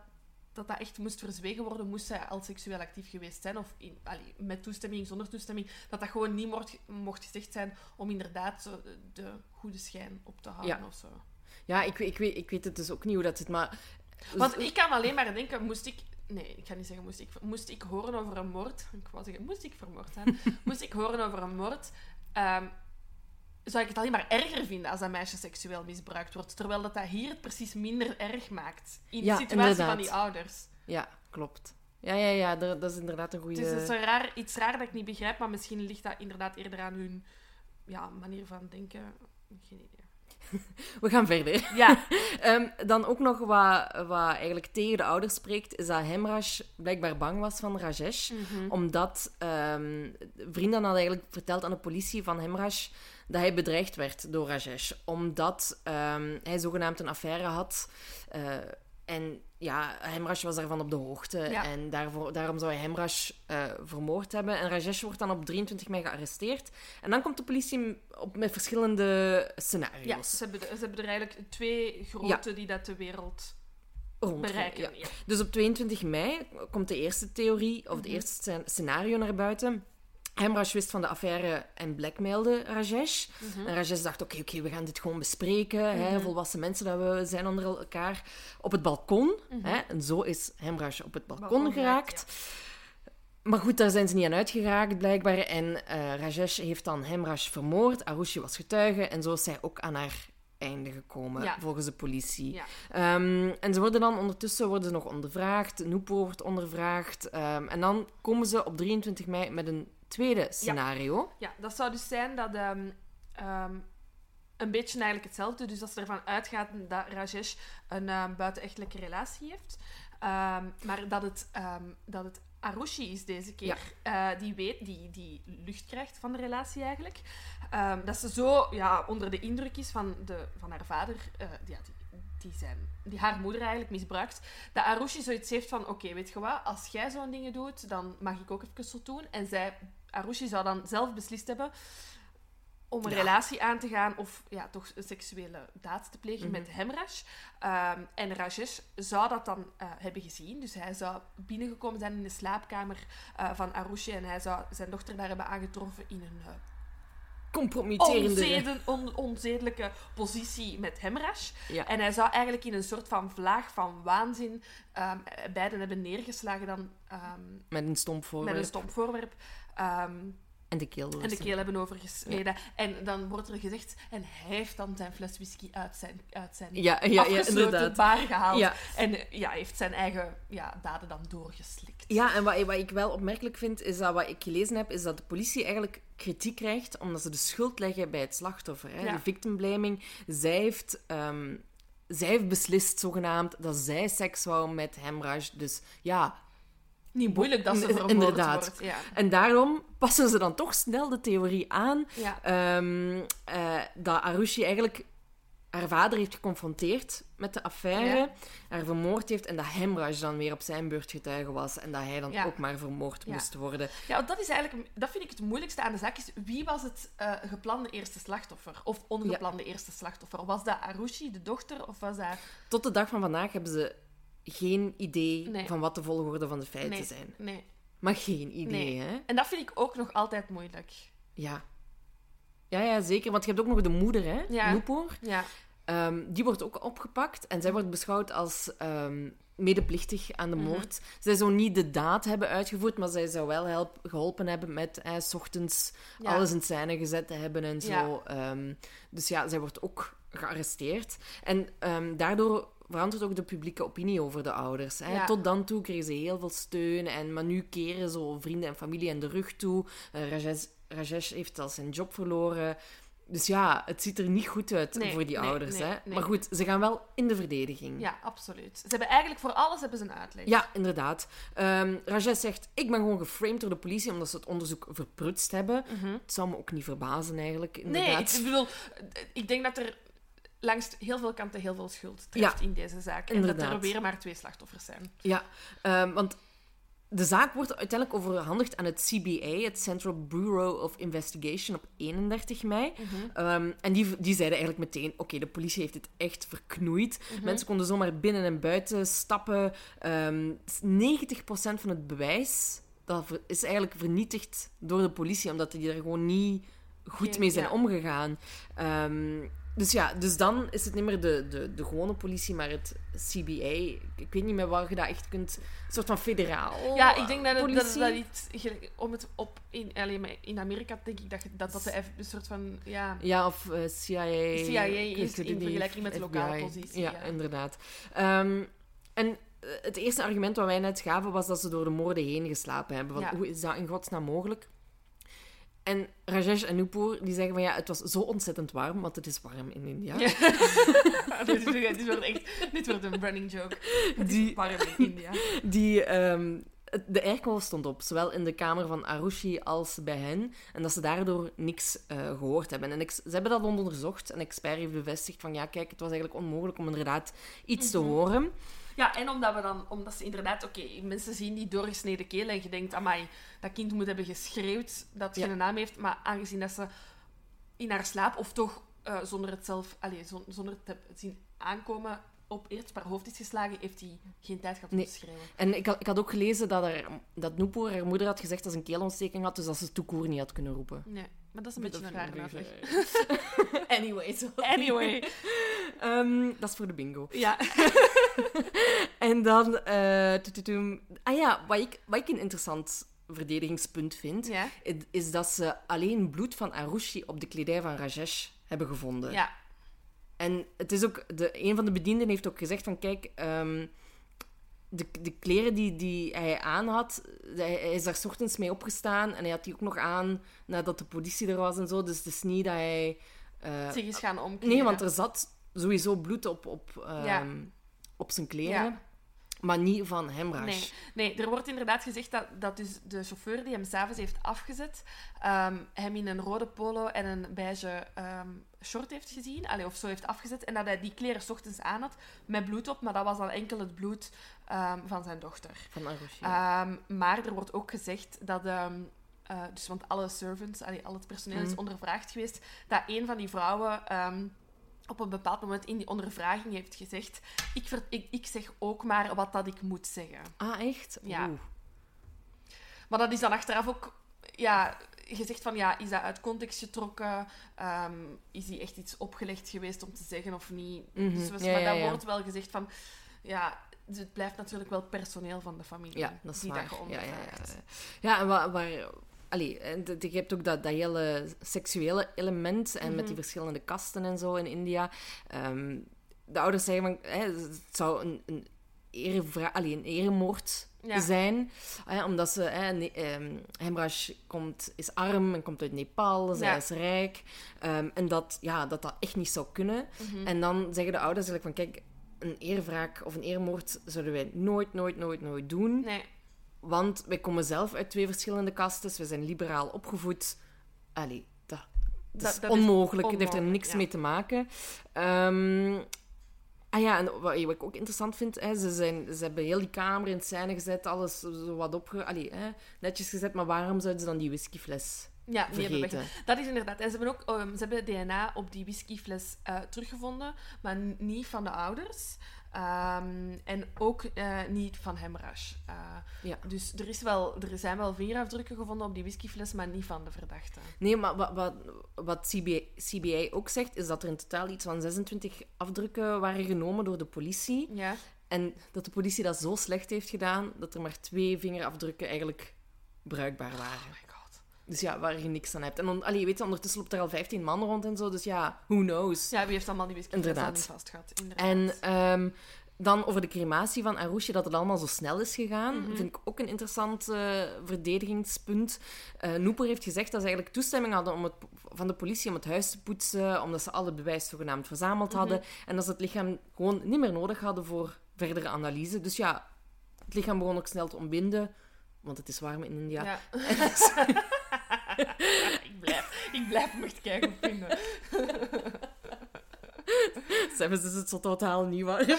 dat, dat echt moest verzwegen worden, moest zij al seksueel actief geweest zijn. Of in, allee, met toestemming, zonder toestemming. Dat dat gewoon niet mocht, mocht gezegd zijn om inderdaad zo de, de goede schijn op te houden Ja. of zo. Ja, ik, weet- ik, weet, ik weet het dus ook niet hoe dat zit, maar... Want ik kan alleen maar denken, moest ik... Nee, ik ga niet zeggen moest ik. Moest ik horen over een moord... Ik wou zeggen, moest ik vermoord zijn? [laughs] moest ik horen over een moord... ehm, zou ik het alleen maar erger vinden als dat meisje seksueel misbruikt wordt. Terwijl dat, dat hier het precies minder erg maakt. In de situatie van die ouders. Ja, klopt. Ja, ja, ja, dat is inderdaad een goede... Dus het is zo raar, iets raar dat ik niet begrijp, maar misschien ligt dat inderdaad eerder aan hun ja, manier van denken. Geen idee. [laughs] We gaan verder. Ja, [laughs] Ehm, dan ook nog wat, wat eigenlijk tegen de ouders spreekt, is dat Hemraj blijkbaar bang was van Rajesh. Omdat ehm, vrienden hadden eigenlijk verteld aan de politie van Hemraj dat hij bedreigd werd door Rajesh. Omdat ehm, hij zogenaamd een affaire had. eh, en ja, Hemraj was daarvan op de hoogte. Ja. En daarvoor, daarom zou hij Hemraj eh, vermoord hebben. En Rajesh wordt dan op 23 mei gearresteerd. En dan komt de politie op, met verschillende scenario's. ja ze, hebben, ze hebben er eigenlijk twee grote die dat de wereld rond- bereiken. ja. Dus op 22 mei komt de eerste theorie, of de eerste scen- scenario naar buiten. Hemraj wist van de affaire en blackmailde Rajesh. En Rajesh dacht, oké, oké, we gaan dit gewoon bespreken. hè, volwassen mensen, dat we zijn onder elkaar. Op het balkon. Hè, en zo is Hemraj op het balkon, Balkon geraakt. Maar goed, daar zijn ze niet aan uitgeraakt, blijkbaar. En eh Rajesh heeft dan Hemraj vermoord. Arushi was getuige. En zo is zij ook aan haar einde gekomen, Ja. volgens de politie. Ja. Ehm, en ze worden dan ondertussen worden ze nog ondervraagd. Nupo wordt ondervraagd. Ehm, en dan komen ze op 23 mei met een tweede scenario. Ja, dat zou dus zijn dat ehm, ehm, een beetje eigenlijk hetzelfde. Dus dat ze ervan uitgaat dat Rajesh een ehm, buitenechtelijke relatie heeft. Maar dat het, dat het Arushi is deze keer. eh, die weet, die, die lucht krijgt van de relatie eigenlijk. Dat ze zo ja, onder de indruk is van, de, van haar vader, ja, die, die, zijn, die haar moeder eigenlijk misbruikt. Dat Arushi zoiets heeft van, oké, weet je wat, als jij zo'n dingen doet, dan mag ik ook even zo doen. En zij, Arushi zou dan zelf beslist hebben om een Ja. relatie aan te gaan of ja, toch een seksuele daad te plegen met Hemraj. Ehm, en Rajesh zou dat dan eh, hebben gezien. Dus hij zou binnengekomen zijn in de slaapkamer eh, van Arushi en hij zou zijn dochter daar hebben aangetroffen in een eh, Compromitterende... on- onzedelijke positie met Hemraj. Ja. En hij zou eigenlijk in een soort van vlaag van waanzin ehm, beiden hebben neergeslagen dan ehm, Met een stomp met voorwerp. een stomp voorwerp. Ehm, En de keel en de keel hebben overgesneden. En dan wordt er gezegd... En hij heeft dan zijn fles whisky uit zijn, uit zijn Ja, ja, ja, bar gehaald. En ja, heeft zijn eigen ja, daden dan doorgeslikt. Ja, en wat, wat ik wel opmerkelijk vind, is dat wat ik gelezen heb, is dat de politie eigenlijk kritiek krijgt omdat ze de schuld leggen bij het slachtoffer. Hè? De victim blaming. Zij heeft, zij heeft beslist, zogenaamd, dat zij seks wou met Hemraj. Dus ja, Niet moeilijk dat ze vermoord inderdaad. wordt. Ja. En daarom passen ze dan toch snel de theorie aan Ja. ehm, eh, dat Arushi eigenlijk haar vader heeft geconfronteerd met de affaire, Ja. haar vermoord heeft en dat Hemraj dan weer op zijn beurt getuige was en dat hij dan Ja. ook maar vermoord Ja. moest worden. Ja, want dat is eigenlijk, dat vind ik het moeilijkste aan de zaak. Is wie was het eh, geplande eerste slachtoffer? Of ongeplande eerste slachtoffer? Was dat Arushi, de dochter? Of was dat... Tot de dag van vandaag hebben ze geen idee Nee. van wat de volgorde van de feiten Nee, zijn. nee, Maar geen idee, hè? En dat vind ik ook nog altijd moeilijk. Ja. Ja, ja, zeker. Want je hebt ook nog de moeder, hè? Ja. Noepoor. Ja, Ehm, die wordt ook opgepakt en zij wordt beschouwd als ehm, medeplichtig aan de Mhm. moord. Zij zou niet de daad hebben uitgevoerd, maar zij zou wel help, geholpen hebben met eh, 's ochtends Ja. alles in scène gezet te hebben en zo. Ja. Ehm, dus ja, zij wordt ook gearresteerd. En daardoor verandert ook de publieke opinie over de ouders. Hè. Ja. Tot dan toe kregen ze heel veel steun, en, maar nu keren zo vrienden en familie in de rug toe. Eh, Rajesh, Rajesh heeft al zijn job verloren. Dus ja, het ziet er niet goed uit Nee, voor die nee, ouders. nee, hè? Maar goed, ze gaan wel in de verdediging. ja, absoluut. Ze hebben eigenlijk voor alles hebben ze een uitleg. Ja, inderdaad. Ehm Rajesh zegt, ik ben gewoon geframed door de politie omdat ze het onderzoek verprutst hebben. Het zou me ook niet verbazen eigenlijk, Mhm. Nee, inderdaad. ik bedoel, ik denk dat er langs heel veel kanten heel veel schuld treft Ja, in deze zaak. En dat er weer maar twee slachtoffers zijn. Ja, ehm, want de zaak wordt uiteindelijk overhandigd aan het CBA, het Central Bureau of Investigation, op 31 mei. Ehm, en die, die zeiden eigenlijk meteen, oké, de politie heeft het echt verknoeid. Mensen konden zomaar binnen en buiten stappen. Ehm 90% van het bewijs dat is eigenlijk vernietigd door de politie, omdat die er gewoon niet goed Geen- mee zijn ja. omgegaan. Ehm, Dus ja, dus dan is het niet meer de, de, de gewone politie, maar het CBA. Ik weet niet meer waar je dat echt kunt... Een soort van federaal Ja, ik denk dat het, dat, dat iets... Om het op... In, maar in Amerika denk ik dat dat, dat de F- een soort van... Ja, Ja, of eh, CIA. CIA is in vergelijking met de lokale positie, Ja, ja. inderdaad. Ehm, en eh, het eerste argument wat wij net gaven was dat ze door de moorden heen geslapen hebben. Van, Ja. Hoe is dat in godsnaam mogelijk? En Rajesh en Nupur die zeggen van ja, het was zo ontzettend warm, want het is warm in India. Ja. [laughs] dit, wordt echt... Dit wordt een running joke. Het Die- is warm in India. [laughs] Die, ehm, de airco stond op, zowel in de kamer van Arushi als bij hen. En dat ze daardoor niks eh, gehoord hebben. En ze hebben dat onderzocht. Een expert heeft bevestigd van ja, kijk, het was eigenlijk onmogelijk om inderdaad iets te horen. Ja, en omdat, we dan, omdat ze inderdaad... Oké, mensen zien die doorgesneden keel en je denkt... Amai, dat kind moet hebben geschreeuwd dat Ja. geen naam heeft. Maar aangezien dat ze in haar slaap, of toch eh, zonder het zelf... Allee, zon- zonder het te zien aankomen, op eerst haar hoofd is geslagen, heeft hij geen tijd gehad om Nee. te schreeuwen. En ik had, ik had ook gelezen dat, er, dat Nupur, haar moeder, had gezegd dat ze een keelontsteking had, dus dat ze toekoor niet had kunnen roepen. Nee, maar dat is een beetje een een uitleg. beetje- Anyway. Anyway. Ehm, dat is voor de bingo. Ja. [laughs] [laughs] En dan... eh, ah ja, wat ik, wat ik een interessant verdedigingspunt vind, Ja. is dat ze alleen bloed van Arushi op de kledij van Rajesh hebben gevonden. Ja. En het is ook... De, een van de bedienden heeft ook gezegd van, kijk... ehm, de, de kleren die, die hij aan had, hij, hij is daar 's ochtends mee opgestaan en hij had die ook nog aan nadat de politie er was en zo. Dus het is niet dat hij... eh, Zich is gaan omkleden. nee, want er zat sowieso bloed op, op, ehm, Ja. Op zijn kleren. Ja. Maar niet van Hemrash. Nee, nee, er wordt inderdaad gezegd dat, dat dus de chauffeur die hem s'avonds heeft afgezet, ehm, hem in een rode polo en een beige ehm, short heeft gezien, allee, of zo heeft afgezet, en dat hij die kleren 's ochtends aan had met bloed op, maar dat was dan enkel het bloed ehm, van zijn dochter. Van. Ehm, maar er wordt ook gezegd dat... eh, dus, want alle servants, allee, al het personeel is Mhm. ondervraagd geweest, dat een van die vrouwen op een bepaald moment in die ondervraging heeft gezegd ik, ver- ik, ik zeg ook maar wat dat ik moet zeggen. Ah, echt? Ja. Oeh. Maar dat is dan achteraf ook ja, gezegd van ja, is dat uit context getrokken? Ehm, is die echt iets opgelegd geweest om te zeggen of niet? Mhm. Dus was, Ja, maar ja, dat ja. wordt wel gezegd van ja, dus het blijft natuurlijk wel personeel van de familie. Ja, dat is die waar. Dat je ja, ja, ja, ondervraagt. ja. ja, en waar... waar allee, je hebt ook dat, dat hele seksuele element en met die Mhm. verschillende kasten en zo in India. Ehm, de ouders zeggen van, hè, het zou een, een, erevra- allee, een eremoord Ja. zijn. Hè, omdat ze, hè, ne- ehm, Hemrash komt, is arm en komt uit Nepal, zij Ja. is rijk. Ehm, en dat, ja, dat dat echt niet zou kunnen. Mhm. En dan zeggen de ouders eigenlijk van, kijk, een eerwraak of een eermoord zouden wij nooit, nooit, nooit, nooit doen. Nee, Want wij komen zelf uit twee verschillende kasten. We zijn liberaal opgevoed. Allee, dat, dat Dat- is dat is onmogelijk. Het heeft er niks ja. mee te maken. Ehm, ah ja, en wat, ik ook interessant vind, hè, ze, zijn, ze hebben heel die kamer in scène gezet, alles zo wat opge... Allee, hè, netjes gezet, maar waarom zouden ze dan die whiskyfles ja vergeten? Dat is inderdaad. En ze hebben ook ehm, ze hebben DNA op die whiskyfles eh, teruggevonden, maar niet van de ouders. Ehm, en ook eh, niet van Hemrash. Eh, Ja. Dus er, is wel, er zijn wel vingerafdrukken gevonden op die whiskyfles, maar niet van de verdachte. Nee, maar wat, wat, wat CBA, CBA ook zegt, is dat er in totaal iets van 26 afdrukken waren genomen door de politie. Ja. En dat de politie dat zo slecht heeft gedaan, dat er maar twee vingerafdrukken eigenlijk bruikbaar waren. Oh. Dus ja, waar je niks aan hebt. En dan, allee, weet je, ondertussen loopt er al 15 man rond en zo, dus ja, who knows. Ja, wie heeft allemaal die whiskyfles al Inderdaad. vast gehad? Inderdaad. En ehm, dan over de crematie van Arushi, dat het allemaal zo snel is gegaan, Mhm. vind ik ook een interessant eh, verdedigingspunt. Eh Noeper heeft gezegd dat ze eigenlijk toestemming hadden om het, van de politie om het huis te poetsen, omdat ze alle bewijs zogenaamd verzameld Mhm. hadden. En dat ze het lichaam gewoon niet meer nodig hadden voor verdere analyse. Dus ja, het lichaam begon ook snel te ontbinden, want het is warm in India. Ja. [laughs] [laughs] ik, blijf, ik blijf hem echt kijken vinden. [laughs] Zelfs is het zo totaal niet warm. [laughs]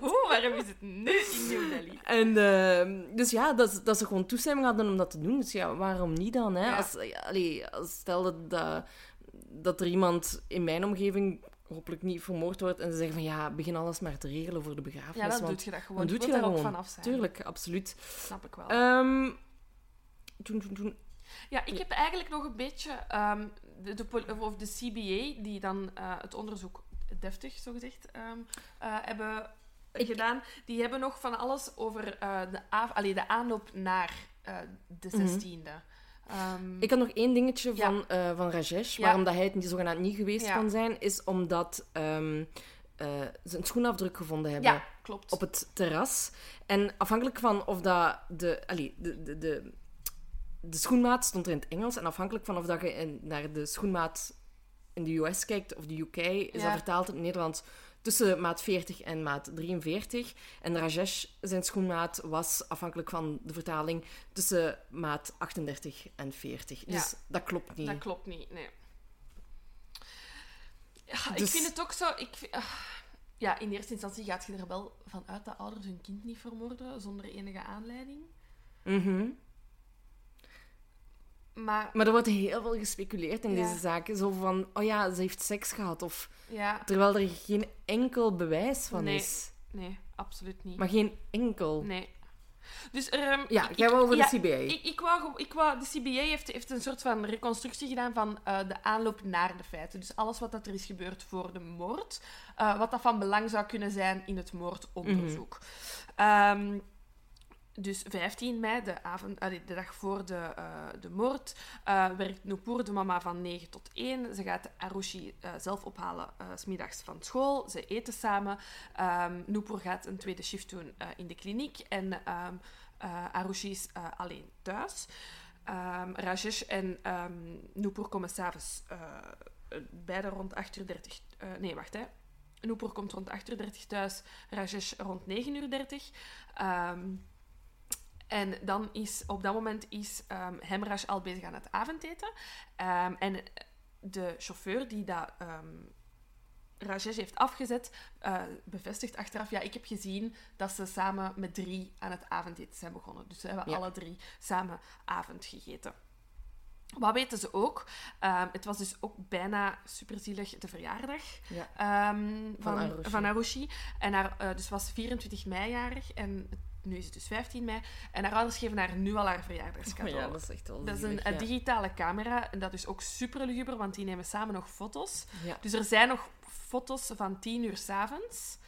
Hoe waarom is het nu in New Delhi? En ehm, dus ja, dat, ze- dat ze gewoon toestemming hadden om dat te doen. Dus ja, waarom niet dan? Hè? Ja. Als, ja, allee, als stel dat, dat, dat er iemand in mijn omgeving hopelijk niet vermoord wordt en ze zeggen van ja, begin alles maar te regelen voor de begrafenis. Ja, dan want doe je dat gewoon. dan doe je ook gewoon. vanaf zijn. Tuurlijk, absoluut. Snap ik wel. Ehm, toen, toen, toen. Ja, ik heb eigenlijk nog een beetje ehm, de, of de CBA, die dan eh, het onderzoek deftig, zogezegd, eh hebben gedaan. Die hebben nog van alles over eh, de, allee, de aanloop naar de 16e. Ehm, Ik had nog één dingetje Ja. van, eh, van Rajesh, Ja. waarom dat hij het niet, zogenaamd niet geweest Ja. kan zijn, is omdat ze een schoenafdruk gevonden hebben klopt. op het terras. En afhankelijk van of dat de, allee, de, de, de, de schoenmaat stond er in het Engels, en afhankelijk van of dat je in- naar de schoenmaat in de US kijkt of de UK, is Ja. dat vertaald in het Nederlands tussen maat 40 en maat 43. En Rajesh, zijn schoenmaat, was afhankelijk van de vertaling tussen maat 38 en 40. Ja. Dus dat klopt niet. Dat klopt niet, nee. Ja, Ik Dus- vind het ook zo... Ik, vind- ah, ja, in eerste instantie gaat je er wel van uit dat ouders hun kind niet vermoorden zonder enige aanleiding. Mhm. Maar Maar er wordt heel veel gespeculeerd in Ja. deze zaken. Zo van, oh ja, ze heeft seks gehad. Of, ja, terwijl er geen enkel bewijs van Nee. is. nee, absoluut niet. Maar geen enkel. Nee. Dus ehm, Ja, ik- jij wou over ja, de CBA. Ik, ik, wou, ik wou, de CBA heeft, heeft een soort van reconstructie gedaan van eh, de aanloop naar de feiten. Dus alles wat dat er is gebeurd voor de moord. eh, wat dat van belang zou kunnen zijn in het moordonderzoek. Ehm, dus 15 mei, de, avond, allee, de dag voor de, eh, de moord, eh, werkt Nupur, de mama, van 9 tot 1. Ze gaat Arushi eh, zelf ophalen smiddags van school. Ze eten samen. Um, Nupur gaat een tweede shift doen in de kliniek. En eh, Arushi is alleen thuis. Ehm, Rajesh en ehm Nupur komen s'avonds uh, beide rond 8 uur 30. eh, nee, wacht hè. Nupur komt rond 8 uur 30 thuis. Rajesh rond 9 uur 30. Ehm, en dan is op dat moment is um, Hemraj al bezig aan het avondeten. Ehm, en de chauffeur die dat um, Rajesh heeft afgezet, uh, bevestigt achteraf... Ja, ik heb gezien dat ze samen met drie aan het avondeten zijn begonnen. Dus ze hebben Ja. alle drie samen avond gegeten. Wat weten ze ook? Um, het was dus ook bijna superzielig de verjaardag Ja. um, Van van, Arushi. van Arushi. En haar uh, dus was 24 mei jarig en nu is het dus 15 mei. En haar ouders geven haar nu al haar verjaardagscadeau. Oh ja, dat is echt wel Dat is een, ja. digitale camera en dat is ook super luguber, want die nemen samen nog foto's. Ja. Dus er zijn nog foto's van 10 uur s'avonds,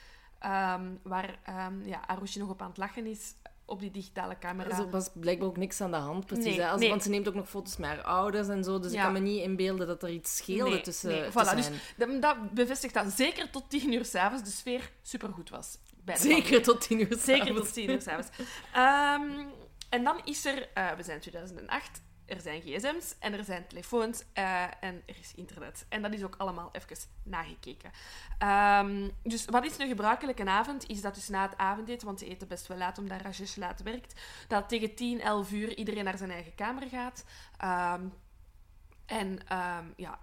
um, waar um, ja, Arushi nog op aan het lachen is op die digitale camera. Er was blijkbaar ook niks aan de hand, precies. Nee. Als, nee. Want ze neemt ook nog foto's met haar ouders en zo, dus Ja. ik kan me niet inbeelden dat er iets scheelde Nee, tussen, nee, voilà, dus. Dat, dat bevestigt dat zeker tot 10 uur s'avonds de sfeer supergoed was. Bij de Zeker familie. tot tien uur Zeker tot 10 uur s'avonds. Ehm en dan is er, eh, we zijn in 2008, er zijn gsm's en er zijn telefoons eh, en er is internet. En dat is ook allemaal even nagekeken. Ehm, dus wat is nu gebruikelijk een avond? Is dat dus na het avondeten, want ze eten best wel laat omdat Rajesh laat werkt, dat tegen 10, 11 uur iedereen naar zijn eigen kamer gaat. Ehm, en ja,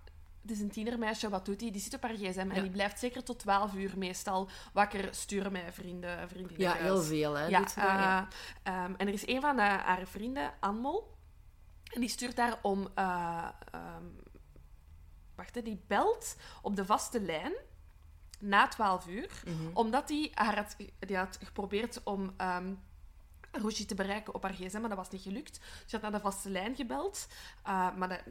het is een tienermeisje, wat doet hij? Die zit op haar gsm en Ja. die blijft zeker tot 12 uur meestal wakker sturen met vrienden, vriendinnen. Ja, heel veel, hè. Ja, eh, ehm, en er is een van de, haar vrienden, Anmol, en die stuurt daar om... eh, ehm, wacht, hè, die belt op de vaste lijn na 12 uur, Mhm. omdat die, haar had, die had geprobeerd om... ehm Roosje te bereiken op haar gsm, maar dat was niet gelukt. Ze had naar de vaste lijn gebeld, uh, maar dat,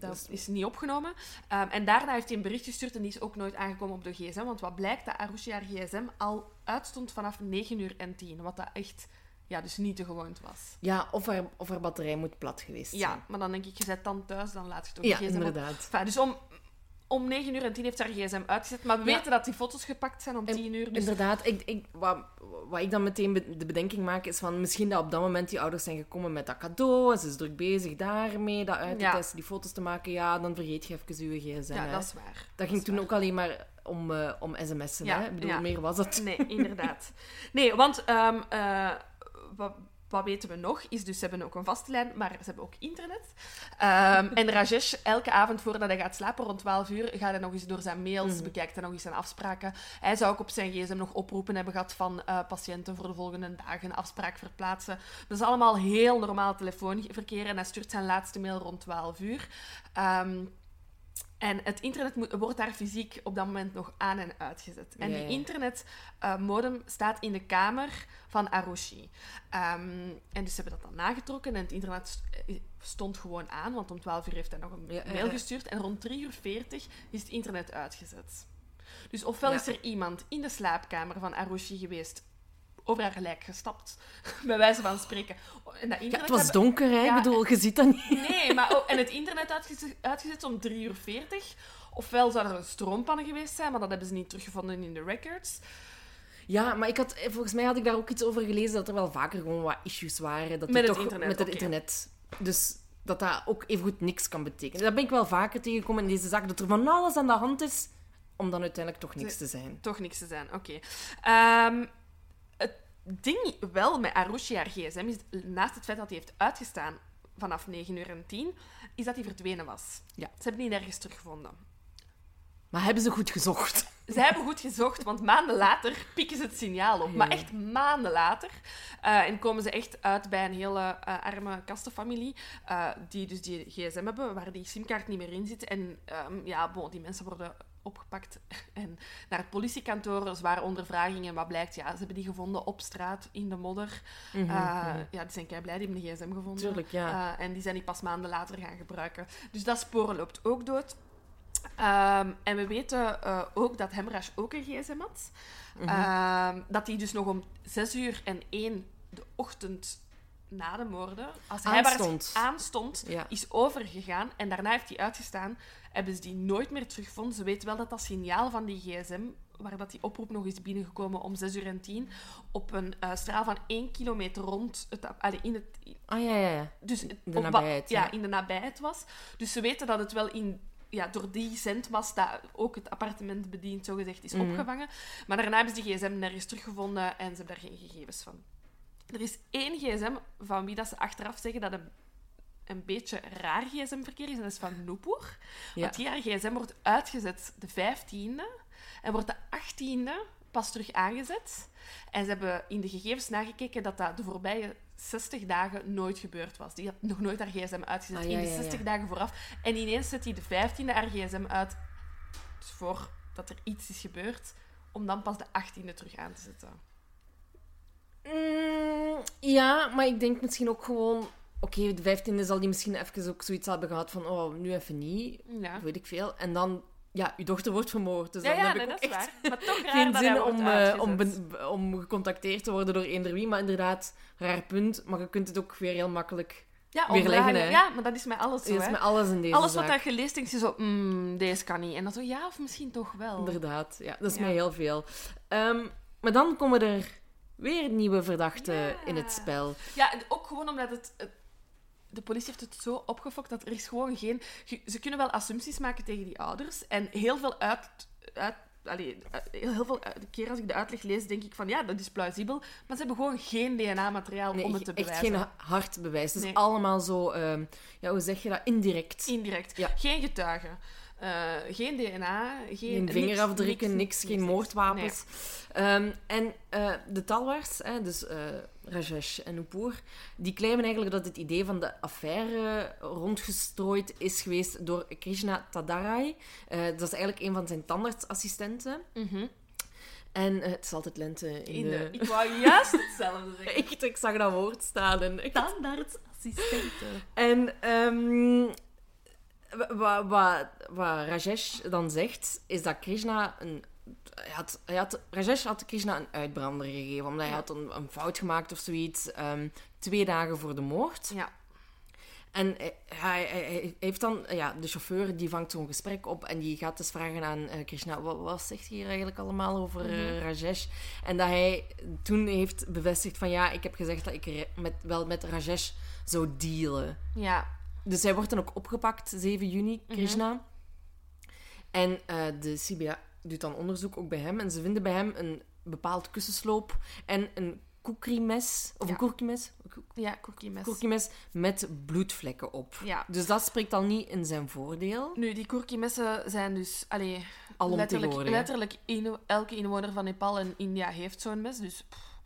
dat Dus- is niet opgenomen. Um, en daarna heeft hij een bericht gestuurd en die is ook nooit aangekomen op de gsm. Want wat blijkt, dat Arushi haar gsm al uitstond vanaf 9 uur en 10. Wat dat echt ja, dus niet de gewoonte was. Ja, of haar, of haar batterij moet plat geweest zijn. Ja, maar dan denk ik, je bent dan thuis, dan laat je toch Ja, de gsm op. inderdaad. Enfin, dus om, om 9 uur en 10 heeft haar gsm uitgezet. Maar we Ja. weten dat die foto's gepakt zijn om En 10 uur. Dus Inderdaad, ik, ik, wat, wat ik dan meteen be- de bedenking maak, is van misschien dat op dat moment die ouders zijn gekomen met dat cadeau en ze is druk bezig daarmee, dat uit te Ja. testen, die foto's te maken, ja, dan vergeet je even je gsm. ja, hè. dat is waar. dat ging toen waar. ook alleen maar om, eh, om sms'en, Ja, hè? Ik bedoel, meer was het. Nee, inderdaad. Nee, want ehm, eh, wat, wat weten we nog? Is dus, ze hebben ook een vaste lijn, maar ze hebben ook internet. Ehm, en Rajesh, elke avond voordat hij gaat slapen, rond 12 uur, gaat hij nog eens door zijn mails, Mhm. bekijkt hij nog eens zijn afspraken. Hij zou ook op zijn gsm nog oproepen hebben gehad van eh, patiënten voor de volgende dagen, een afspraak verplaatsen. Dat is allemaal heel normaal telefoonverkeer en hij stuurt zijn laatste mail rond 12 uur. Ehm, En het internet moet, wordt daar fysiek op dat moment nog aan en uitgezet. En die internetmodem staat in de kamer van Arushi. Ehm, en dus ze hebben dat dan nagetrokken en het internet eh, stond gewoon aan, want om 12 uur heeft hij nog een Ja, mail ja. gestuurd. En rond 3 uur 40 is het internet uitgezet. Dus ofwel Ja. is er iemand in de slaapkamer van Arushi geweest, over haar lijk gestapt, [laughs] bij wijze van spreken. En dat Ja, het was hebben- donker, hè? Ja. Ik bedoel, je ziet dat niet. Nee, maar ook, en het internet uitgezet, uitgezet om 3 uur 40. Ofwel zou er een stroompanne geweest zijn, maar dat hebben ze niet teruggevonden in de records. Ja, maar ik had, volgens mij had ik daar ook iets over gelezen dat er wel vaker gewoon wat issues waren. Dat Met het toch, internet, Met het internet. Dus dat dat ook evengoed niks kan betekenen. Dat ben ik wel vaker tegengekomen in deze zaak, dat er van alles aan de hand is, om dan uiteindelijk toch niks te zijn. Toch niks te zijn, oké. Ehm, ding wel met Arushi haar gsm is, naast het feit dat hij heeft uitgestaan vanaf 9 uur en 10, is dat hij verdwenen was. Ja. Ze hebben die nergens teruggevonden. Maar hebben ze goed gezocht? [laughs] Ze hebben goed gezocht, want maanden later pikken ze het signaal op. Maar echt maanden later. Eh, en komen ze echt uit bij een hele eh, arme kastenfamilie. eh, die dus die gsm hebben, waar die simkaart niet meer in zit. En ehm, ja, bon, die mensen worden opgepakt [laughs] en naar het politiekantoor. Zware ondervraging. En wat blijkt? Ja, ze hebben die gevonden op straat, in de modder. Mhm, Eh. Ja, die zijn kei blij, die hebben de gsm gevonden. Tuurlijk, ja. Eh, en die zijn die pas maanden later gaan gebruiken. Dus dat spoor loopt ook dood. Ehm, en we weten eh, ook dat Hemrash ook een gsm had. Mhm. Ehm, dat hij dus nog om 6 uur en 1 de ochtend na de moorden, als hij Aanstond. aanstond, Ja. is overgegaan en daarna heeft hij uitgestaan, hebben ze die nooit meer teruggevonden. Ze weten wel dat dat signaal van die gsm, waar dat die oproep nog is binnengekomen om 6 uur en 10, op een eh, straal van 1 kilometer rond het, allee, in het, Ah ja, ja, ja. dus het- De nabijheid, ja, ja. in de nabijheid was. Dus ze weten dat het wel in, ja, door die zendmast dat ook het appartement bedient, zogezegd, is Mhm. opgevangen. Maar daarna hebben ze die gsm nergens teruggevonden en ze hebben daar geen gegevens van. Er is één gsm van wie dat ze achteraf zeggen dat een, een beetje raar gsm-verkeer is, en dat is van Nupur. Ja. Want die haar gsm wordt uitgezet de 15e en wordt de 18e pas terug aangezet. En ze hebben in de gegevens nagekeken dat dat de voorbije 60 dagen nooit gebeurd was. Die had nog nooit haar gsm uitgezet Ah, ja, in de ja, ja. 60 dagen vooraf. En ineens zet hij de 15e haar gsm uit, dus voordat er iets is gebeurd, om dan pas de 18e terug aan te zetten. Mm, ja, maar ik denk misschien ook gewoon... Oké, de vijftiende zal die misschien even ook zoiets hebben gehad van... Oh, nu even niet. Ja, Weet ik veel. En dan... Ja, uw dochter wordt vermoord. Dus ja, dan ja heb nee, ik dat ook is echt. Maar toch [laughs] geen dat zin om, eh, om, om gecontacteerd te worden door eender wie. Maar inderdaad, raar punt. Maar je kunt het ook weer heel makkelijk... ja, weer leggen, omdraaien. hè. Ja, maar dat is met alles zo, Het is hè. met alles in deze Alles wat zaak. dat je leest, denk je zo, mm, deze kan niet. En dan zo, ja, of misschien toch wel. Inderdaad, ja. Dat is mij heel veel. Ehm, maar dan komen er weer nieuwe verdachten in het spel. Ja, en ook gewoon omdat het... het- de politie heeft het zo opgefokt dat er is gewoon geen... Ze kunnen wel assumpties maken tegen die ouders. En heel veel uit... uit allee, uit- heel, veel uit- keer als ik de uitleg lees, denk ik van ja, dat is plausibel. Maar ze hebben gewoon geen DNA-materiaal Nee, om het te echt bewijzen. geen hard bewijs. Het is Nee. allemaal zo... ehm, ja, hoe zeg je dat? Indirect. Indirect. Ja. Geen getuigen. Eh, geen DNA. Geen, Geen niks, vingerafdrukken, niks, niks, geen moordwapens. Ehm, en eh, de talwaars, hè, dus eh, Rajesh en Nupur, die claimen eigenlijk dat het idee van de affaire rondgestrooid is geweest door Krishna Tadarai. Eh, dat is eigenlijk een van zijn tandartsassistenten. Mhm. En eh, het is altijd lente in, In de... de... Ik wou juist hetzelfde zeggen. [laughs] Ik, ik zag dat woord staan en ik Standaardassistenten. En ehm, wat, wat, wat Rajesh dan zegt, is dat Krishna een. Hij had, hij had, Rajesh had Krishna een uitbrander gegeven, omdat hij Ja. had een, een fout gemaakt of zoiets, ehm, twee dagen voor de moord. Ja. En hij, hij, heeft dan, ja, de chauffeur die vangt zo'n gesprek op en die gaat dus vragen aan eh, Krishna, wat, wat zegt hij hier eigenlijk allemaal over eh, Mhm. Rajesh? En dat hij toen heeft bevestigd van, ja, ik heb gezegd dat ik met, wel met Rajesh zou dealen. Ja. Dus hij wordt dan ook opgepakt, 7 juni, Mhm. Krishna. En eh, de CBA doet dan onderzoek ook bij hem. En ze vinden bij hem een bepaald kussensloop en een koekiemes. Of Ja. een koekiemes. Ja, cookie mes. Koekiemes met bloedvlekken op. Ja. Dus dat spreekt al niet in zijn voordeel. Nu, die koerkiemessen zijn dus... Allee, letterlijk, letterlijk in, elke inwoner van Nepal en India heeft zo'n mes. Dus pff,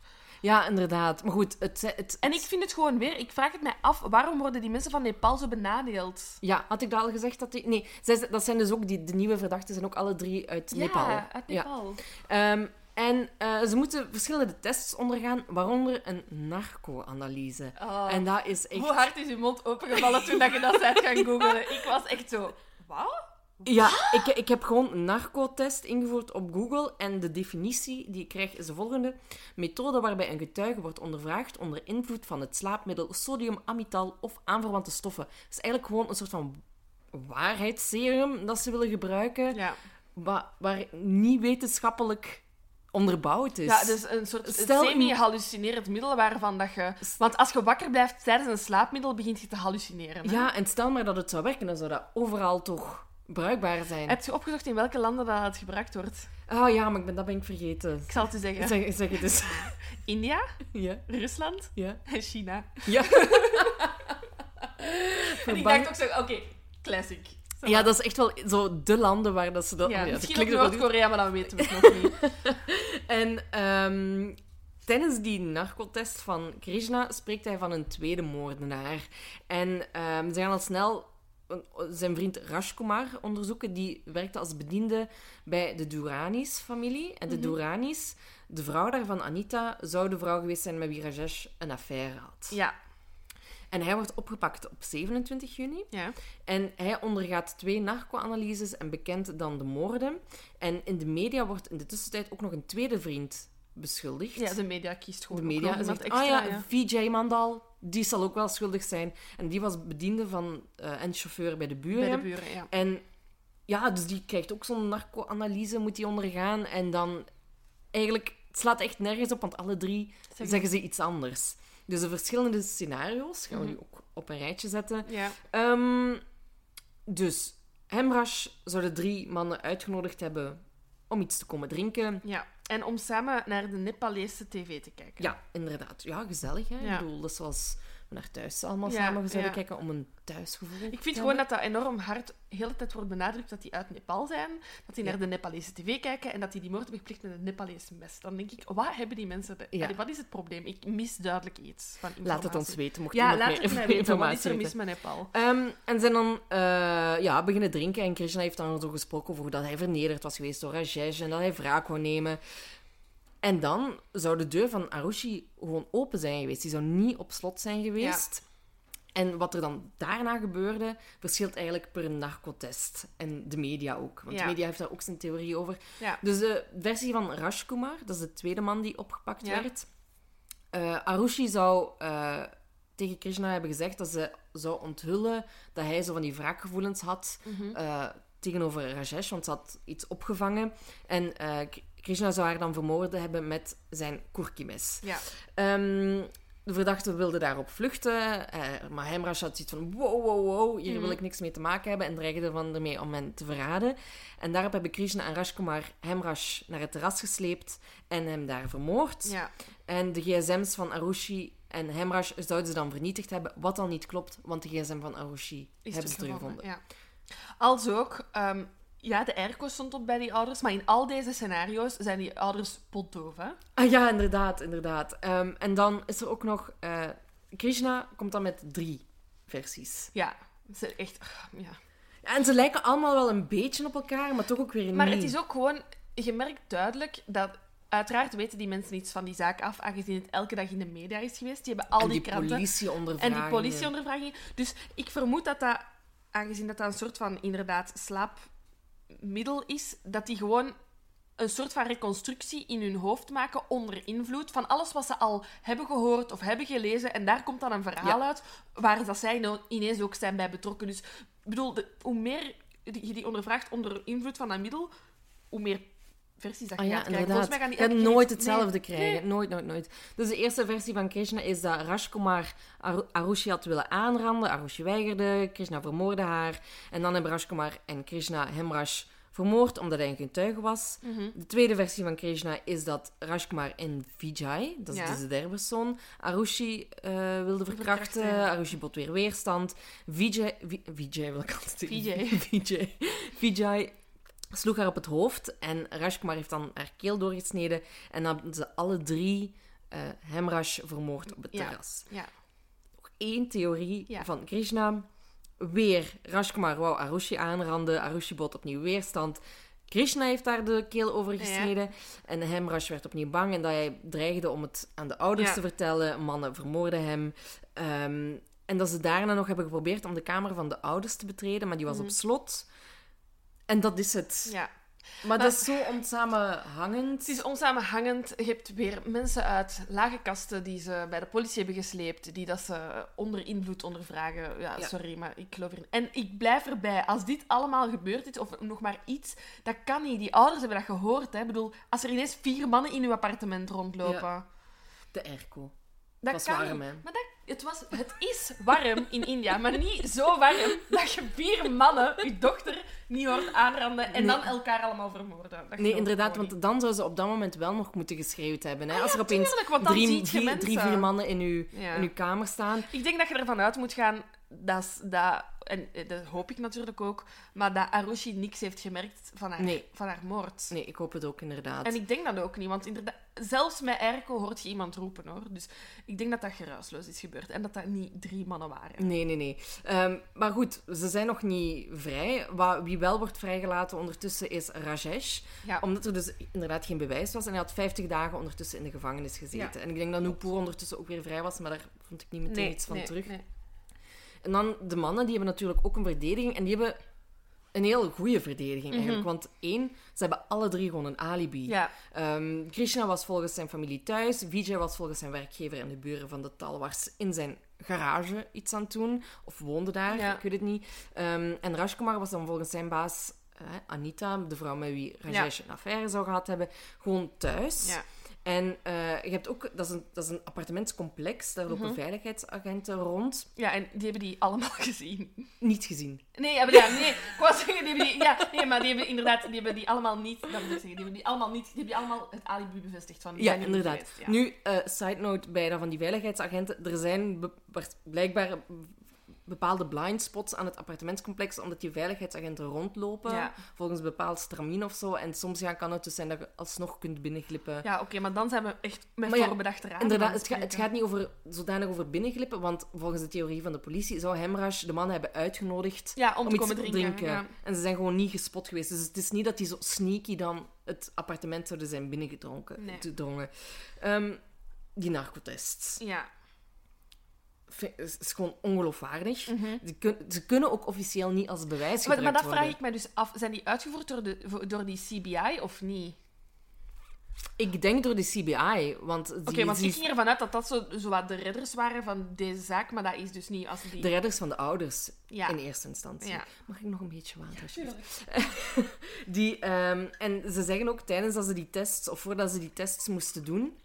Ja, inderdaad. Maar goed, het... het En ik vind het gewoon weer, ik vraag het mij af, waarom worden die mensen van Nepal zo benadeeld? Ja, had ik dat al gezegd? Dat die... Nee, zij, dat zijn dus ook... Die, de nieuwe verdachten zijn ook alle drie uit Nepal. Ja, uit Nepal. Ehm, en eh, ze moeten verschillende tests ondergaan, waaronder een narco-analyse. Oh. En dat is echt... Hoe hard is je mond opengevallen toen dat je dat bent gaan googelen? Ik was echt zo, wat? Ja, ik, ik heb gewoon een narcotest ingevoerd op Google en de definitie die ik krijg is de volgende. Methode waarbij een getuige wordt ondervraagd onder invloed van het slaapmiddel sodium, amital of aanverwante stoffen. Het is eigenlijk gewoon een soort van waarheidsserum dat ze willen gebruiken, Ja. waar, waar niet wetenschappelijk onderbouwd is. Ja, dus een soort semi-hallucinerend middel waarvan dat je... Want als je wakker blijft tijdens een slaapmiddel, begint je te hallucineren. hè? Ja, en stel maar dat het zou werken, dan zou dat overal toch bruikbaar zijn. Heb je opgezocht in welke landen dat het gebruikt wordt? Ah ja, maar ik ben, dat ben ik vergeten. Ik zal het u zeggen. Zeg, zeg het eens. [laughs] India, Ja, Rusland ja, en China. ja. [laughs] En ik dacht ook zo, oké, classic. Zo Ja, dat is echt wel zo de landen waar dat ze dat... Ja, oh dat misschien. Noord-Korea, maar dat weten we het nog niet. [laughs] En ehm, tijdens die narcotest van Krishna spreekt hij van een tweede moordenaar. En ehm, ze gaan al snel zijn vriend Rajkumar onderzoeken. Die werkte als bediende bij de Duranis-familie. En de Duranis, de vrouw daarvan, Anita, zou de vrouw geweest zijn met wie Rajesh een affaire had. Ja, En hij wordt opgepakt op 27 juni. ja. En hij ondergaat twee narco-analyses en bekent dan de moorden. En in de media wordt in de tussentijd ook nog een tweede vriend beschuldigd. ja de media kiest gewoon de media zegt, extra. ah ja, Vijay Mandal, die zal ook wel schuldig zijn. En die was bediende van, eh, en chauffeur bij de buren. Bij de buren, ja. En ja, dus die krijgt ook zo'n narco-analyse, moet die ondergaan. En dan eigenlijk, het slaat echt nergens op, want alle drie Zeggen- zeggen ze iets anders. Dus de verschillende scenario's gaan we Mhm. nu ook op een rijtje zetten. Ja. Ehm, dus Hemrash zou de drie mannen uitgenodigd hebben om iets te komen drinken. ja. En om samen naar de Nepalese tv te kijken. Ja, inderdaad. Ja, gezellig. Hè? Ja. Ik bedoel, dat we naar thuis allemaal Ja, samen zouden ja. kijken om een thuisgevoel Ik te vind gewoon dat dat enorm hard de hele tijd wordt benadrukt dat die uit Nepal zijn, dat die Ja. naar de Nepalese tv kijken en dat die die moord hebben gepleegd met een Nepalese mes. Dan denk ik, wat hebben die mensen... De... Ja. Allee, wat is het probleem? Ik mis duidelijk iets van informatie. Laat het ons weten, mocht Ja, laat meer het mij [laughs] weten. Wat is er mis met Nepal? Ehm, en zijn dan eh, ja, beginnen drinken. En Krishna heeft dan zo gesproken over hoe dat hij vernederd was geweest door Rajesh en dat hij wraak wou nemen. En dan zou de deur van Arushi gewoon open zijn geweest. Die zou niet op slot zijn geweest. En wat er dan daarna gebeurde, verschilt eigenlijk per narcotest. En de media ook. Want Ja. de media heeft daar ook zijn theorie over. Ja. Dus de versie van Rajkumar, dat is de tweede man die opgepakt werd. Eh, Arushi zou eh, tegen Krishna hebben gezegd dat ze zou onthullen dat hij zo van die wraakgevoelens had Mhm. eh, tegenover Rajesh, want ze had iets opgevangen. En Krishna zou haar dan vermoorden hebben met zijn kurkimes. Ja. Ehm, de verdachte wilde daarop vluchten, eh, maar Hemrash had zoiets van wow, wow, wow, hier wil Mhm. ik niks mee te maken hebben en dreigde van ermee om hen te verraden. En daarop hebben Krishna en Rajkumar Hemrash naar het terras gesleept en hem daar vermoord. ja. En de gsm's van Arushi en Hemrash zouden ze dan vernietigd hebben, wat al niet klopt, want de gsm van Arushi Is hebben ze teruggevonden, teruggevonden. Ja. Als ook, ehm, ja, de airco stond op bij die ouders, maar in al deze scenario's zijn die ouders potdoof, hè? Ah ja, inderdaad, inderdaad. Ehm, en dan is er ook nog... eh, Krishna komt dan met drie versies. Ja, ze echt, ja. En ze lijken allemaal wel een beetje op elkaar, maar toch ook weer Maar niet. het is ook gewoon, je merkt duidelijk dat. Uiteraard weten die mensen iets van die zaak af, aangezien het elke dag in de media is geweest. Die hebben al en die, die kranten en die politieondervragingen. Dus ik vermoed dat dat, aangezien dat dat een soort van inderdaad slaapmiddel is, dat die gewoon een soort van reconstructie in hun hoofd maken onder invloed van alles wat ze al hebben gehoord of hebben gelezen. En daar komt dan een verhaal uit waar dat zij nou ineens ook zijn bij betrokken. Dus ik bedoel, de- hoe meer je die ondervraagt onder invloed van dat middel, hoe meer versies dat je Ah ja, gaat krijgen. inderdaad. Volgens mij gaan die Je gaat nooit hetzelfde Nee. krijgen. Nooit, nooit, nooit. Dus de eerste versie van Krishna is dat Rajkumar Aru- Arushi had willen aanranden. Arushi weigerde. Krishna vermoordde haar. En dan hebben Rajkumar en Krishna Hemrash vermoord omdat hij een getuige was. Mhm. De tweede versie van Krishna is dat Rajkumar en Vijay, dat is Ja. dus de derde persoon, Arushi eh, wilde verkrachten. Arushi bot weer weerstand. Vijay, Vi- Vijay wil ik altijd zeggen. Vijay. [laughs] Vijay. Vijay sloeg haar op het hoofd en Rajkumar heeft dan haar keel doorgesneden. En dan hebben ze alle drie eh Hemrash vermoord op het Ja. terras. Ja. Nog één theorie Ja. van Krishna. Weer, Rajkumar wou Arushi aanranden. Arushi bot opnieuw weerstand. Krishna heeft daar de keel over gesneden. En Hemrash werd opnieuw bang en dat hij dreigde om het aan de ouders Ja. te vertellen. Mannen vermoorden hem. Ehm, en dat ze daarna nog hebben geprobeerd om de kamer van de ouders te betreden, maar die was op slot. En dat is het. Ja. Maar, dat is zo onsamenhangend. Het is onsamenhangend. Je hebt weer mensen uit lage kasten die ze bij de politie hebben gesleept, die dat ze onder invloed ondervragen. Ja, Ja. sorry, maar ik geloof erin. En ik blijf erbij. Als dit allemaal gebeurd is, of nog maar iets, dat kan niet. Die ouders hebben dat gehoord. Hè. Ik bedoel, als er ineens vier mannen in uw appartement rondlopen... Ja. De airco. Dat was kan warm, niet. hè? Maar dat, het, was, het is warm in India, maar niet zo warm dat je vier mannen je dochter niet hoort aanranden en Nee. dan elkaar allemaal vermoorden. Dat Nee, inderdaad, want dan zou ze op dat moment wel nog moeten geschreeuwd hebben. Hè? Ah Als ja, er opeens tuurlijk, drie, je drie, vier mannen in uw, Ja. in uw kamer staan. Ik denk dat je ervan uit moet gaan dat, dat en eh, dat hoop ik natuurlijk ook, maar dat Arushi niks heeft gemerkt van haar, Nee. van haar moord. Nee, ik hoop het ook inderdaad. En ik denk dat ook niet, want inderdaad, zelfs met Erko hoort je iemand roepen hoor. Dus ik denk dat dat geruisloos is gebeurd en dat dat niet drie mannen waren. Nee, nee, nee. Ehm, maar goed, ze zijn nog niet vrij. Wie wel wordt vrijgelaten ondertussen is Rajesh. Ja. Omdat er dus inderdaad geen bewijs was. En hij had 50 dagen ondertussen in de gevangenis gezeten. Ja. En ik denk dat Nupur ondertussen ook weer vrij was, maar daar vond ik niet meteen iets van nee, terug. nee. En dan de mannen, die hebben natuurlijk ook een verdediging. En die hebben een heel goede verdediging eigenlijk. Want één, ze hebben alle drie gewoon een alibi. Mhm. Ja, Ehm, Krishna was volgens zijn familie thuis. Vijay was volgens zijn werkgever en de buren van de Talwars in zijn garage iets aan het doen. Of woonde daar, Ja. ik weet het niet. Ehm, en Rajkumar was dan volgens zijn baas, eh, Anita, de vrouw met wie Rajesh een affaire zou gehad hebben, gewoon thuis. ja. En eh, je hebt ook, dat is een, dat is een appartementscomplex, daar lopen Mhm. veiligheidsagenten rond. ja, en die hebben die allemaal [laughs] gezien. Niet gezien. Nee, maar ja, nee, ik wou zeggen, die hebben die, ja, nee, maar die hebben inderdaad, die hebben die allemaal niet, dat moet ik zeggen, die hebben die allemaal niet, die hebben die allemaal het alibi bevestigd van, die Ja, er inderdaad. geweest, ja. Nu, eh, side note bij dat van die veiligheidsagenten. Er zijn blijkbaar bepaalde blind spots aan het appartementscomplex, omdat die veiligheidsagenten rondlopen, Ja. volgens een bepaald stramien of zo. En soms ja, kan het dus zijn dat je alsnog kunt binnenglippen. Ja, oké, maar dan zijn we echt met Maar voorbedachte raden Inderdaad, het, ga- het gaat niet over, zodanig over binnenglippen, want volgens de theorie van de politie zou Hemrash de man hebben uitgenodigd Ja, om, te iets komen te drinken. Ja. En ze zijn gewoon niet gespot geweest. Dus het is niet dat die zo sneaky dan het appartement zouden zijn binnengedrongen. Nee. Ehm, die narcotests. ja. Vind- is, gewoon ongeloofwaardig. Mhm. Die kun- ze kunnen ook officieel niet als bewijs Maar, gebruikt maar dat worden. vraag ik mij dus af. Zijn die uitgevoerd door, de, door die CBI of niet? Ik denk door de CBI, want... Oké, want die- ik ging ervan uit dat dat zo, zo wat de redders waren van deze zaak, maar dat is dus niet als die... De redders van de ouders, Ja. in eerste instantie. Ja. Mag ik nog een beetje water, alsjeblieft? [laughs] Die, ehm, en ze zeggen ook, tijdens dat ze die tests, of voordat ze die tests moesten doen,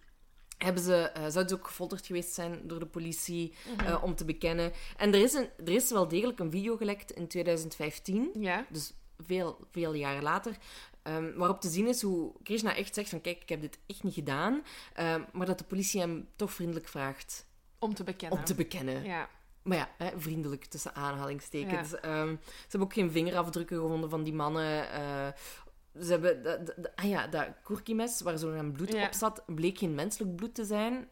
hebben ze, eh, zouden ze ook gefolterd geweest zijn door de politie Mhm. eh, om te bekennen. En er is, een, er is wel degelijk een video gelekt in 2015, Ja. dus veel, veel jaren later, ehm, waarop te zien is hoe Krishna echt zegt van kijk, ik heb dit echt niet gedaan, ehm, maar dat de politie hem toch vriendelijk vraagt Om te bekennen. om te bekennen. Ja. Maar ja, hè, vriendelijk tussen aanhalingstekens. Ehm, ze hebben ook geen vingerafdrukken gevonden van die mannen. eh, ze hebben... de- ah ja, dat kurkimes waar zo'n bloed Ja. op zat, bleek geen menselijk bloed te zijn.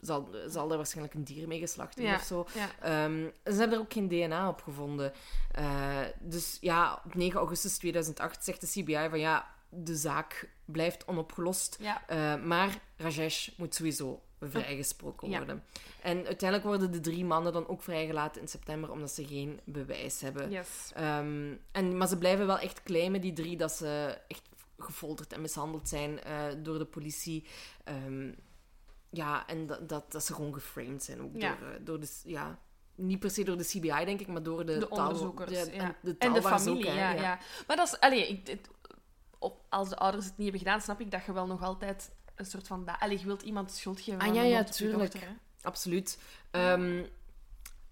Zal, zal er waarschijnlijk een dier mee geslacht hebben Ja. of zo. Ja. Ehm, ze hebben er ook geen DNA op gevonden. Eh, dus ja, op 9 augustus 2008 zegt de CBI van ja, de zaak blijft onopgelost. Eh, maar Rajesh moet sowieso vrijgesproken Ja. worden. En uiteindelijk worden de drie mannen dan ook vrijgelaten in september, omdat ze geen bewijs hebben. Yes. Ehm, en, maar ze blijven wel echt claimen, die drie, dat ze echt gefolterd en mishandeld zijn eh, door de politie. Ehm, ja, en dat, dat, dat ze gewoon geframed zijn. Ook Ja. door, eh, door de... Ja, niet per se door de CBI, denk ik, maar door de, De taal- onderzoekers. de- ja. en de, en de taalwaars familie, ook, ja, ja. Maar dat is... Allee, ik, het- op, als de ouders het niet hebben gedaan, snap ik dat je wel nog altijd een soort van... da- Allee, je wilt iemand de schuld geven Ah, aan ja, ja, tuurlijk. dochter. Absoluut. Ehm,